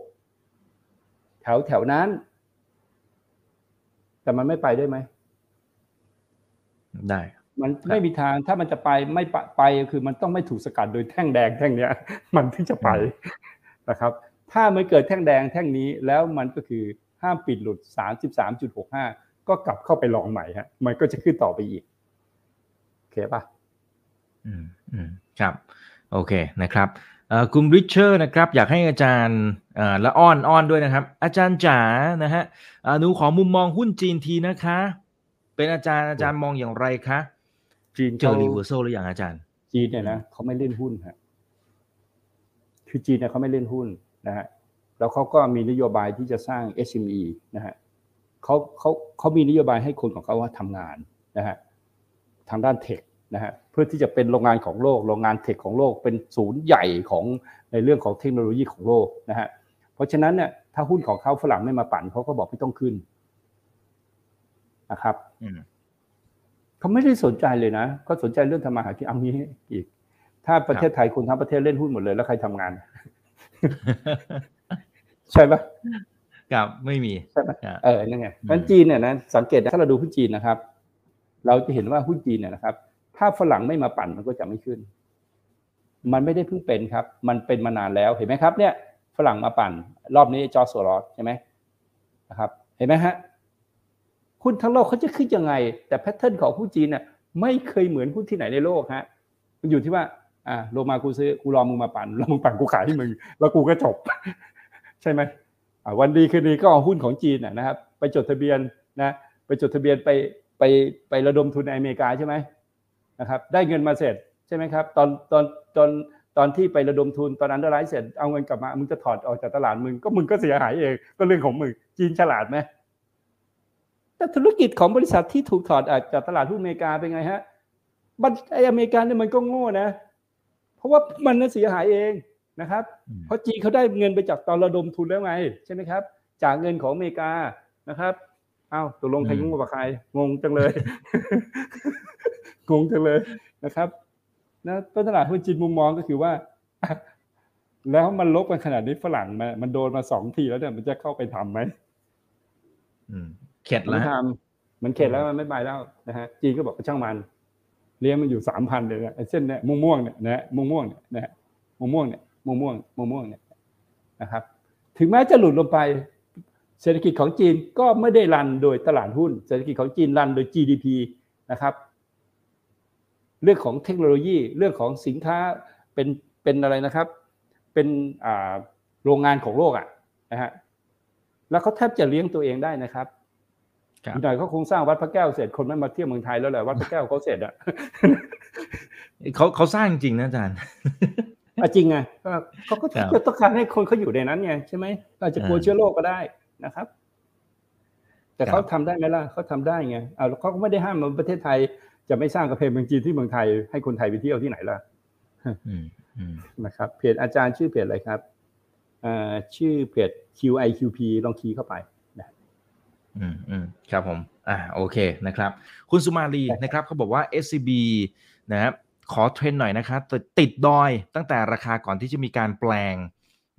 แถวแถวนั้น แต่มันไม่ไปได้ไหมได้ มันไม่มีทางถ้ามันจะไปไม่ไปไปคือมันต้องไม่ถูกสกัดโดยแท่งแดงแท่งเนี้ย มันถึงจะไปนะครับ ถ้ามันเกิดแท่งแดงแท่งนี้แล้วมันก็คือห้ามปิดหลุด 33.65 ก็กลับเข้าไปลองใหม่ฮะมันก็จะขึ้นต่อไปอีกโอเคป่ะ อืมอืมครับ โอเคนะครับเอ่อคุณริชเชอร์นะครับ อยากให้อาจารย์เอ่อละอ้อนอ้อนด้วยนะครับ อาจารย์จ๋านะฮะเอ่อหนูขอมุมมองหุ้นจีนทีนะคะ เป็นอาจารย์อาจารย์มองอย่างไรคะจีนเจอเขารีเวอร์ซลหรือยังอาจารย์ จีนเนี่ยนะเขาไม่เล่นหุ้นฮะคือจีนเนี่ยเขาไม่เล่นหุ้นนะฮะแล้วเขาก็มีนโยบายที่จะสร้าง SME นะฮะเขาเขาเขามีนโยบายให้คนของเขาว่าทำงานนะฮะทางด้านเทค นะฮะเพื่อที่จะเป็นโรงงานของโลก โรงงานเทคของโลก เป็นศูนย์ใหญ่ของในเรื่องของเทคโนโลยีของโลกนะฮะเพราะฉะนั้นเนี่ยถ้าหุ้นของเขาฝรั่งไม่มาปั่นเขาก็บอกไม่ต้องขึ้นนะครับอืมเขาไม่ได้สนใจเลยนะก็สนใจเรื่องทำมาหากินเอางี้อีก ถ้าประเทศไทยคนทั้งประเทศเล่นหุ้นหมดเลย แล้วใครทำงาน ใช่ปะครับไม่มีใช่ปะอ่าเออนั่นไงอืมงั้นจีนเนี่ยนะสังเกตนะถ้าเราดูหุ้นจีนนะครับ เราจะเห็นว่าหุ้นจีนเนี่ยนะครับ ถ้าฝรั่งไม่มาปั่นมันก็จะไม่ขึ้น มันไม่ได้เพิ่งเป็นครับ มันเป็นมานานแล้วเห็นไหมครับ เนี่ยฝรั่งมาปั่น รอบนี้จอร์จโซรอสใช่ไหมนะครับเห็นไหมฮะหุ้นทั้งโลกเขาจะขึ้นยังไง แต่ pattern ของหุ้นจีนเนี่ยไม่เคยเหมือนหุ้นที่ไหนในโลกฮะมันอยู่ที่ว่าอ่า low มากูซื้อกูรอมึงมาปั่นแล้วมึงปั่นกูขายให้มึงแล้วกูก็จบ ใช่ไหมอ่าวันดีคืนดีก็เอาหุ้นของจีนนะครับ ไปจดทะเบียนนะ ไปจดทะเบียนไปไปไประดมทุนในอเมริกาใช่ไหม นะครับได้เงินมาเสร็จใช่ไหมครับตอนตอนตอนตอนที่ไประดมทุนตอนนั้นได้ไลฟ์เสร็จเอาเงินกลับมามึงจะถอดออกจากตลาดมึงก็มึงก็เสียหายเองก็เรื่องของมึงจีนฉลาดไหมแต่ธุรกิจของบริษัทที่ถูกถอดออกจากตลาดหุ้นอเมริกาเป็นไงฮะบัตไออเมริกันเนี่ยมันก็โง่นะ เพราะว่ามันน่ะเสียหายเองนะครับ เพราะจีนเขาได้เงินไปจากตอนระดมทุนแล้วไงใช่ไหมครับ จากเงินของอเมริกานะครับอ้าวตกลงใครยุ่งกับใครงงจังเลย งงจังเลยนะครับนะต้นตลาดหุ้นจีนมุมมองก็คือว่า แล้วมันลบกันขนาดนี้ฝรั่งมามันโดนมาสองทีแล้วเนี่ยมันจะเข้าไปทำไหมอืมเข็ดมัแล้วนฮะทำมันเข็ดแล้วมันไม่ไปแล้วนะฮะจีนก็บอกว่าช่างมัน เลี้ยงมันอยู่สามพันเลยนะไอ้เส้นเนี่ยม่วงม่วงๆเนี่ยนะฮะม่วงม่วงๆเนี่ยนะฮะม่วงม่วงๆเนี่ยม่วงม่วงๆม่วงม่วงๆเนี่ยนะครับ ถึงแม้จะหลุดลงไป เศรษฐกิจของจีนก็ไม่ได้รันโดยตลาดหุ้น เศรษฐกิจของจีนรันโดย GDP นะครับ เรื่องของเทคโนโลยี เรื่องของสินค้าเป็นเป็นอะไรนะครับ เป็นอ่าโรงงานของโลกอะนะฮะแล้วเขาแทบจะเลี้ยงตัวเองได้นะครับครับอีกหน่อยเขาคงสร้างวัดพระแก้วเสร็จคนไม่มาเที่ยวเมืองไทยแล้วแหละวัดพระแก้วเขาเสร็จอะเขาเขาสร้างจริงนะอาจารย์อะจริงไงก็เขาก็ครับก็ต้องการให้คนเขาอยู่ในนั้นไงใช่ไหมอาจจะกลัวอ่าเชื้อโรคก็ได้นะครับ แต่ครัเขาบทำได้ไหมล่ะเขาทำได้ไงเอาแล้วเขาก็ไม่ได้ห้ามว่าประเทศไทย จะไม่สร้างกระเพงเมืองจีนที่เมืองไทย ให้คนไทยไปเที่ยวที่ไหนล่ะอืมอืมนะครับเพจอาจารย์ชื่อเพจอะไรครับอ่าชื่อเพจ QIQP ลองคีย์เข้าไปอืมอืมครับผม อ่าโอเคนะครับ คุณสุมาลีนะครับเขาบอกว่า SCB นะครับขอเทรนหน่อยนะครับติดติดดอยตั้งแต่ราคาก่อนที่จะมีการแปลง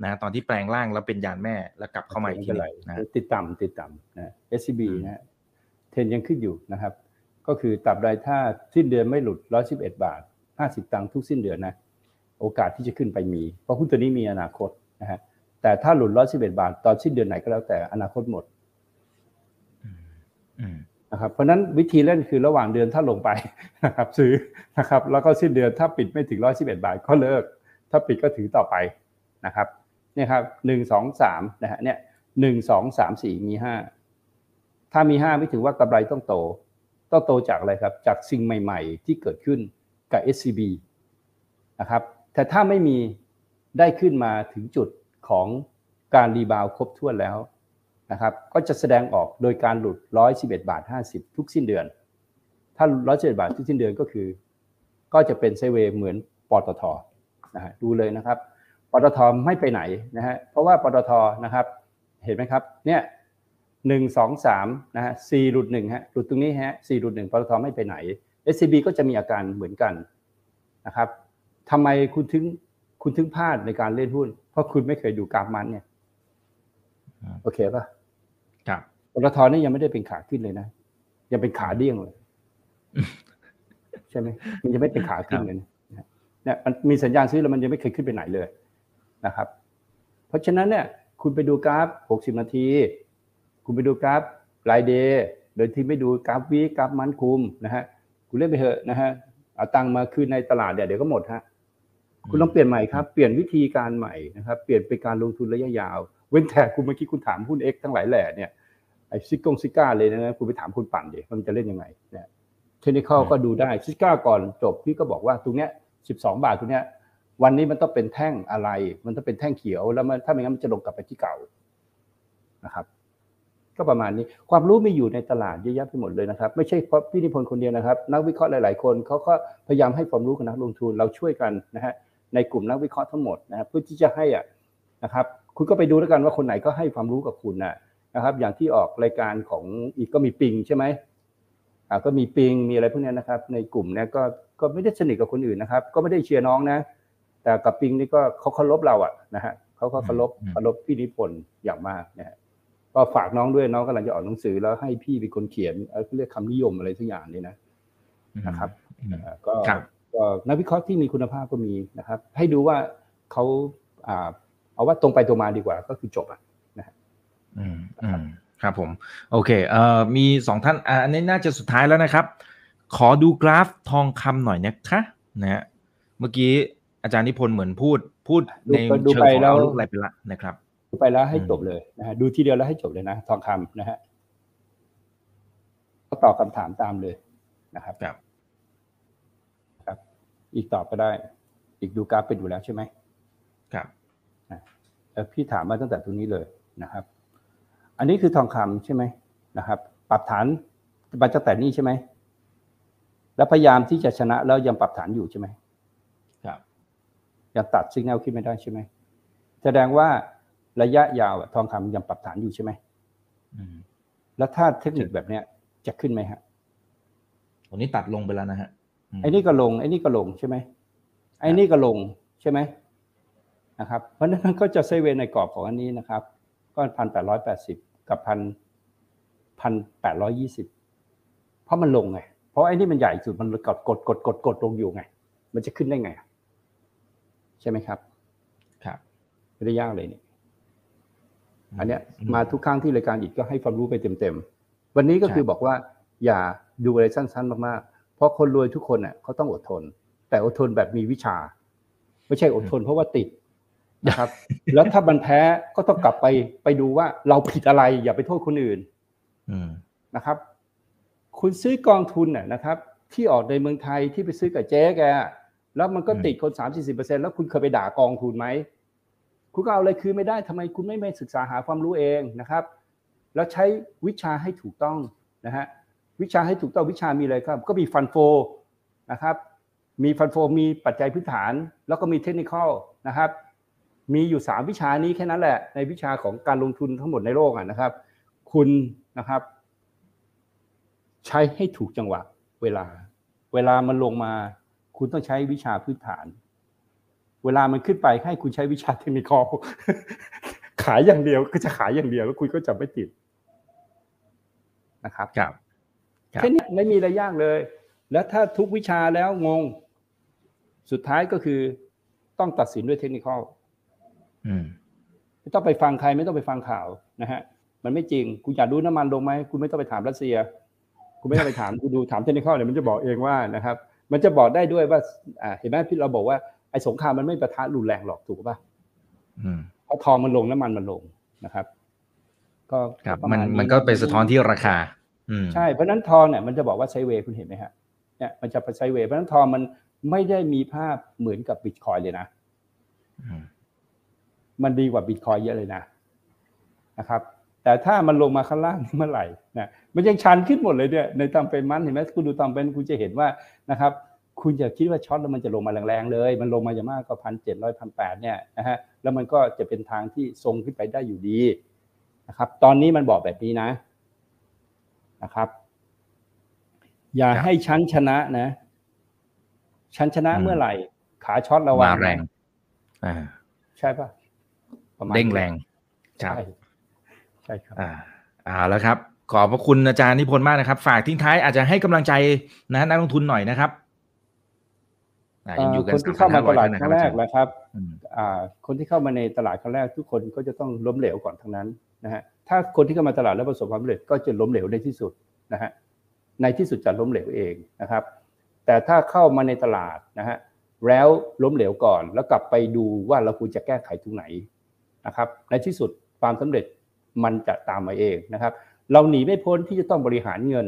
นะตอนที่แปลงร่างแล้วเป็นยานแม่แล้วกลับเข้ามาอีกทีหนึงนะติดต่ำติดต่ำนะ SCB อืมนะฮะเทรนยังขึ้นอยู่นะครับ ก็คือตับใดถ้าสิ้นเดือนไม่หลุด 111 บาท 50 ตังค์ทุกสิ้นเดือนนะโอกาสที่จะขึ้นไปมี เพราะหุ้นตัวนี้มีอนาคตนะฮะแต่ถ้าหลุด 111 บาท ตอนสิ้นเดือนไหนก็แล้วแต่อนาคตหมดอืมอืมนะครับเพราะฉะนั้นวิธีเล่นคือระหว่างเดือนถ้าลงไปนะครับซื้อนะครับแล้วก็สิ้นเดือนถ้าปิดไม่ถึง 111 บาทก็เลิก ถ้าปิดก็ถือต่อไปนะครับเนี่ยครับหนึ่งสองสามนะฮะเนี่ยหนึ่งสองสามสี่มีห้าถ้ามีห้าไม่ถือว่ากำไรต้องโต ต้องโตจากอะไรครับ จากสิ่งใหม่ ๆ ที่เกิดขึ้นกับ SCB นะครับ แต่ถ้าไม่มีได้ขึ้นมาถึงจุดของการรีบาวครบถ้วนแล้วนะครับก็จะแสดงออกโดยการหลุด 111 บาท 50 ทุกสิ้นเดือน ถ้า 111 บาททุกสิ้นเดือนก็คือ ก็จะเป็นไซเวย์เหมือนปตทนะฮะดูเลยนะครับปตทไม่ไปไหนนะฮะเพราะว่าปตทนะครับเห็นไหมครับเนี่ย หนึ่งสองสามนะฮะสี่หลุดหนึ่งฮะหลุดตรงนี้ฮะสี่หลุดหนึ่งปตทไม่ไปไหน SCB ก็จะมีอาการเหมือนกันนะครับทำไมคุณถึงคุณถึงพลาดในการเล่นหุ้น เพราะคุณไม่เคยดูกราฟมันเนี่ยโอเคป่ะครับปตทนี่ยังไม่ได้เป็นขาขึ้นเลยนะยังเป็นขาเดี้ยงเลยใช่ไหมมันยังไม่เป็นขาขึ้นเลยนะเนี่ยมันมีสัญญาณซื้อแล้วมันยังไม่เคยขึ้นไปไหนเลยนะครับ เพราะฉะนั้นเนี่ย คุณไปดูกราฟ 60 นาที คุณไปดูกราฟรายเดย์โดยที่ไม่ดูกราฟวีกราฟมันคุมนะฮะคุณเล่นไปเถอะนะฮะเอาตังมาคืนในตลาดเดี๋ยวเดี๋ยวก็หมดฮะคุณลองเปลี่ยนใหม่ครับ เปลี่ยนวิธีการใหม่นะครับ เปลี่ยนเป็นการลงทุนระยะยาว เว้นแต่คุณเมื่อกี้คุณถามหุ้นเอ็กทั้งหลายแหล่เนี่ยไอซิกงซิก้าเลยนะคุณไปถามคุณปั่นดิว่ามันจะเล่นยังไงเนี่ยเทคนิคก็ดูได้ซิก้าก่อนจบพี่ก็บอกว่าตรงเนี้ยสิบสองบาทตรงเนี้ยวันนี้มันต้องเป็นแท่งอะไร มันต้องเป็นแท่งเขียวแล้วมันถ้าไม่งั้นมันจะลงกลับไปที่เก่านะครับ ก็ประมาณนี้ความรู้มีอยู่ในตลาดเยอะแยะไปหมดเลยนะครับ ไม่ใช่เพราะพี่นิพนธ์คนเดียวนะครับ นักวิเคราะห์หลาย ๆ คนเขาก็พยายามให้ความรู้กับนักลงทุนเราช่วยกันนะฮะในกลุ่มนักวิเคราะห์ทั้งหมดนะครับเพื่อที่จะให้อะนะครับ คุณก็ไปดูแล้วกันว่าคนไหนก็ให้ความรู้กับคุณนะนะครับ อย่างที่ออกรายการของอีกก็มีปิงใช่ไหมอ่าก็มีปิงมีอะไรพวกเนี้ยนะครับ ในกลุ่มเนี้ยก็ก็ไม่ได้สนิทกับคนอื่นนะครับ ก็ไม่ได้เชียร์น้องนะ แต่กับปิงนี่ก็เขาเคารพเราอะนะฮะเขาก็เคารพอืมเคารพพี่นิพนธ์อย่างมากนะฮะ ก็ฝากน้องด้วยน้องกำลังจะออกหนังสือแล้วให้พี่เป็นคนเขียนเอ่อเรียกคำนิยมอะไรทุกอย่างนี่นะนะครับอืมอ่าก็ครับก็นักวิเคราะห์ที่มีคุณภาพก็มีนะครับ ให้ดูว่าเขาอ่าเอาว่าตรงไปตรงมาดีกว่าก็คือจบอะอืมอืมครับผม โอเคเอ่อมีสองท่านอ่าอันนี้น่าจะสุดท้ายแล้วนะครับ ขอดูกราฟทองคำหน่อยนะคะนะฮะเมื่อกี้อาจารย์นิพนธ์เหมือนพูดพูดในดูเชิงไปของแล้วเอาลูกอะไรไปละนะครับ ดูไปแล้วให้อืมจบเลยนะฮะดูทีเดียวแล้วให้จบเลยนะ ทองคำนะฮะก็ตอบคำถามตามเลยนะครับครับ ครับ อีกตอบก็ได้ อีกดูกราฟไปดูแล้วใช่ไหมครับเอ่อพี่ถามมาตั้งแต่ตรงนี้เลยนะครับ อันนี้คือทองคำใช่ไหมนะครับ ปรับฐานมันจะแต่นี่ใช่ไหมแล้วพยายามที่จะชนะแล้วยังปรับฐานอยู่ใช่ไหมครับยังตัดซิกแนลขึ้นไม่ได้ใช่ไหมแสดงว่า ระยะยาวอะทองคำยังปรับฐานอยู่ใช่ไหมอืมแล้วถ้าเทคนิคแบบเนี้ยจะขึ้นไหมฮะวันนี้ตัดลงไปแล้วนะฮะมไอ้นี่ก็ลงไอ้นี่ก็ลงใช่ไหมไอ้นี่ก็ลงใช่ไหมนะครับ เพราะฉะนั้นมันก็จะไซด์เวย์ในกรอบของอันนี้นะครับ ก็พันแปดร้อยแปดสิบกับพันพันแปดร้อยยี่สิบเพราะมันลงไงเพราะไอ้นี่มันใหญ่สุดมันกดกดกดกดกดลงอยู่ไง มันจะขึ้นได้ไงอะใช่ไหมครับ ครับไม่ได้ยากเลยนี่ อันเนี้ยมาทุกครั้งที่รายการอีกก็ให้ความรู้ไปเต็มๆ วันนี้ก็คือบอกว่าอย่าดูอะไรสั้นๆมากๆ เพราะคนรวยทุกคนเน่ะเขาต้องอดทน แต่อดทนแบบมีวิชา ไม่ใช่อดทนเพราะว่าติดนะครับ แล้วถ้ามันแพ้ก็ต้องกลับไปไปดูว่าเราผิดอะไร อย่าไปโทษคนอื่นอืมนะครับ คุณซื้อกองทุนน่ะนะครับ ที่ออกในเมืองไทยที่ไปซื้อกับเจ๊แกแล้วมันก็ติดคนสามสี่สิบเปอร์เซ็นแล้วคุณเคยไปด่ากองทุนไหม คุณก็เอาอะไรคืนไม่ได้ทำไมคุณไม่ไม่ศึกษาหาความรู้เองนะครับ แล้วใช้วิชาให้ถูกต้องนะฮะวิชาให้ถูกต้องวิชามีอะไรครับ ก็มีฟันโฟนะครับ มีฟันโฟมีปัจจัยพื้นฐาน แล้วก็มีเทคนิคนะครับ มีอยู่สามวิชานี้แค่นั้นแหละ ในวิชาของการลงทุนทั้งหมดในโลกอะนะครับ คุณนะครับ ใช้ให้ถูกจังหวะเวลา เวลามันลงมา คุณต้องใช้วิชาพื้นฐาน เวลามันขึ้นไปให้คุณใช้วิชาเทคนิคอลขายอย่างเดียวก็จะขายอย่างเดียวแล้วคุณก็จะไม่ติดนะครับครับครับแค่นี้ไม่มีอะไรยากเลย แล้วถ้าทุกวิชาแล้วงง สุดท้ายก็คือต้องตัดสินด้วยเทคนิคอลอืมไม่ต้องไปฟังใครไม่ต้องไปฟังข่าวนะฮะ มันไม่จริง คุณอยากรู้น้ำมันลงไหมคุณไม่ต้องไปถามรัสเซีย คุณไม่ต้องไปถามคุณดูถามเทคนิคอลเดี๋ยวมันจะบอกเองว่านะครับ มันจะบอกได้ด้วยว่าอ่าเห็นไหมที่เราบอกว่า ไอ้สงครามมันไม่ประทะรุนแรงหรอกถูกป่ะอืมเพราะทองมันลงน้ำมันมันลงนะครับ ก็ครับประมันมาณมันก็เป็นสะท้อนที่ราคาอืมใช่เพราะฉะนั้นทองเนี่ยมันจะบอกว่าไซด์เวย์คุณเห็นไหมฮะเนี่ยมันจะไซด์เวย์เพราะฉะนั้นทองมันไม่ได้มีภาพเหมือนกับบิตคอยเลยนะอืมมันดีกว่าบิตคอยเยอะเลยนะนะครับ แต่ถ้ามันลงมาข้างล่างนี่เมื่อไหร่นะมันยังชันขึ้นหมดเลยเนี่ยในตามเป็นมันเห็นไหมคุณดูตามเป็นคุณจะเห็นว่านะครับ คุณอย่าคิดว่าช็อตแล้วมันจะลงมาแรงๆเลย มันลงมาอย่างมากก็พันเจ็ดร้อยพันแปดเนี่ยนะฮะแล้วมันก็จะเป็นทางที่ทรงขึ้นไปได้อยู่ดีนะครับ ตอนนี้มันบอกแบบนี้นะนะครับ อย่าครับให้ชั้นชนะนะชั้นชนะอืมเมื่อไหร่ ขาช็อตระวังมานะแรง อ่า ใช่ปะประมาณเด้งนี้แรงครับใช่ใช่ครับ อ่าเอาแล้วครับขอบพระคุณอาจารย์นิพนธ์มากนะครับ ฝากทิ้งท้ายอาจจะให้กำลังใจนะนักลงทุนหน่อยนะครับอ่ายังอยู่กัน คนที่เข้ามาตลาด3,500ครั้งแรกนะแล้วครับอืมอ่าคนที่เข้ามาในตลาดครั้งแรกทุกคนก็จะต้องล้มเหลวก่อนทั้งนั้นนะฮะถ้าคนที่เข้ามาตลาดแล้วประสบความสำเร็จก็จะล้มเหลวในที่สุดนะฮะในที่สุดจะล้มเหลวเองนะครับ แต่ถ้าเข้ามาในตลาดนะฮะแล้วล้มเหลวก่อน แล้วกลับไปดูว่าเราควรจะแก้ไขตรงไหนนะครับ ในที่สุดความสำเร็จมันจะตามมาเองนะครับ เราหนีไม่พ้นที่จะต้องบริหารเงิน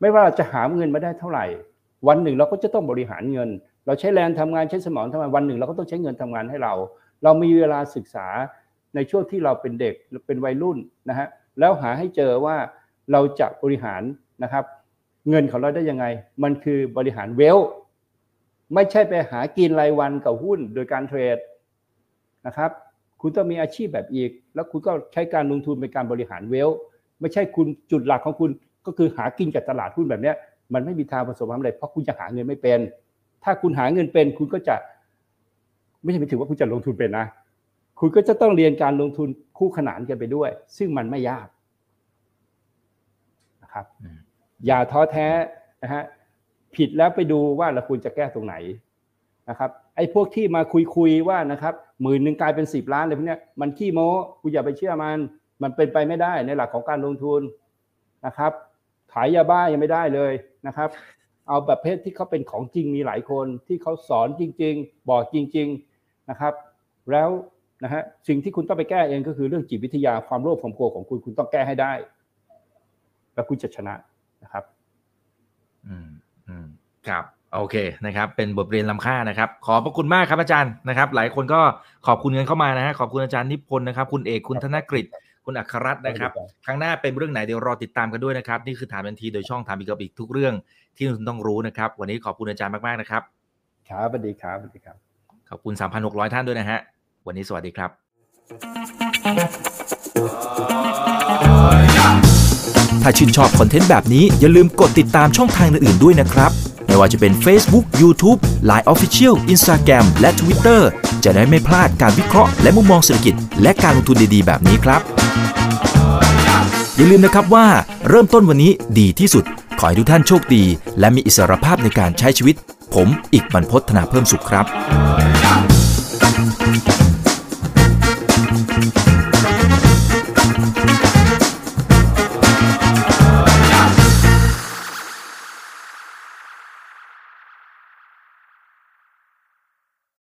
ไม่ว่าเราจะหาเงินมาได้เท่าไหร่ วันหนึ่งเราก็จะต้องบริหารเงิน เราใช้แรงทำงานใช้สมองทำงานวันหนึ่งเราก็ต้องใช้เงินทำงานให้เรา เรามีเวลาศึกษาในช่วงที่เราเป็นเด็กเป็นวัยรุ่นนะฮะแล้วหาให้เจอว่าเราจะบริหารนะครับ เงินของเราได้ยังไง มันคือบริหารเวลไม่ใช่ไปหากินรายวันกับหุ้นโดยการเทรดนะครับ คุณต้องมีอาชีพแบบอีก แล้วคุณก็ใช้การลงทุนเป็นการบริหารเวลไม่ใช่คุณจุดหลักของคุณก็คือหากินกับตลาดหุ้นแบบเนี้ย มันไม่มีทางประสบความสำเร็จเพราะคุณจะหาเงินไม่เป็น ถ้าคุณหาเงินเป็น คุณก็จะไม่ใช่หมายถึงว่าคุณจะลงทุนเป็นนะ คุณก็จะต้องเรียนการลงทุนคู่ขนานกันไปด้วย ซึ่งมันไม่ยากนะครับอืมอย่าท้อแท้นะฮะผิดแล้วไปดูว่าเราควรจะแก้ตรงไหนนะครับ ไอ้พวกที่มาคุยคุยๆว่านะครับหมื่นหนึ่งกลายเป็นสิบล้านอะไรพวกเนี้ยมันขี้โม้คุณอย่าไปเชื่อมัน มันเป็นไปไม่ได้ในหลักของการลงทุนนะครับ ขายยาบ้ายังไม่ได้เลย นะครับ เอาแบบเพศที่เขาเป็นของจริงมีหลายคนที่เขาสอนจริง ๆ บอกจริง ๆนะครับ แล้วนะฮะสิ่งที่คุณต้องไปแก้เองก็คือเรื่องจิตวิทยาความโลภความโกรธของคุณคุณต้องแก้ให้ได้ แล้วคุณจะชนะนะครับ อืมอืมครับโอเคนะครับ เป็นบทเรียนล้ำค่านะครับ ขอบพระคุณมากครับอาจารย์นะครับ หลายคนก็ขอบคุณกันเข้ามานะฮะขอบคุณอาจารย์นิพนธ์นะครับ คุณเอกคุณธนกฤษ คุณอัครรัตน์นะครับสวัสดีครับ ครั้งหน้าเป็นเรื่องไหนเดี๋ยวรอติดตามกันด้วยนะครับ นี่คือถามทันทีโดยช่องถามอีกกับอีกทุกเรื่องที่คุณต้องรู้นะครับ วันนี้ขอบคุณอาจารย์มากๆนะครับ ครับสวัสดีครับสวัสดีครับ ขอบคุณ 3,600 ท่านด้วยนะฮะ วันนี้สวัสดีครับ ถ้าชื่นชอบคอนเทนต์แบบนี้อย่าลืมกดติดตามช่องทางอื่นๆด้วยนะครับ ไม่ว่าจะเป็น Facebook, YouTube, Line Official, Instagram และ Twitter จะได้ไม่พลาดการวิเคราะห์และมุมมองเศรษฐกิจ และการลงทุนดีๆ แบบนี้ครับ อย่าลืมนะครับว่าเริ่มต้นวันนี้ดีที่สุด ขอให้ทุกท่านโชคดี และมีอิสรภาพในการใช้ชีวิต ผม อีกบรรพธนาเพิ่มสุขครับ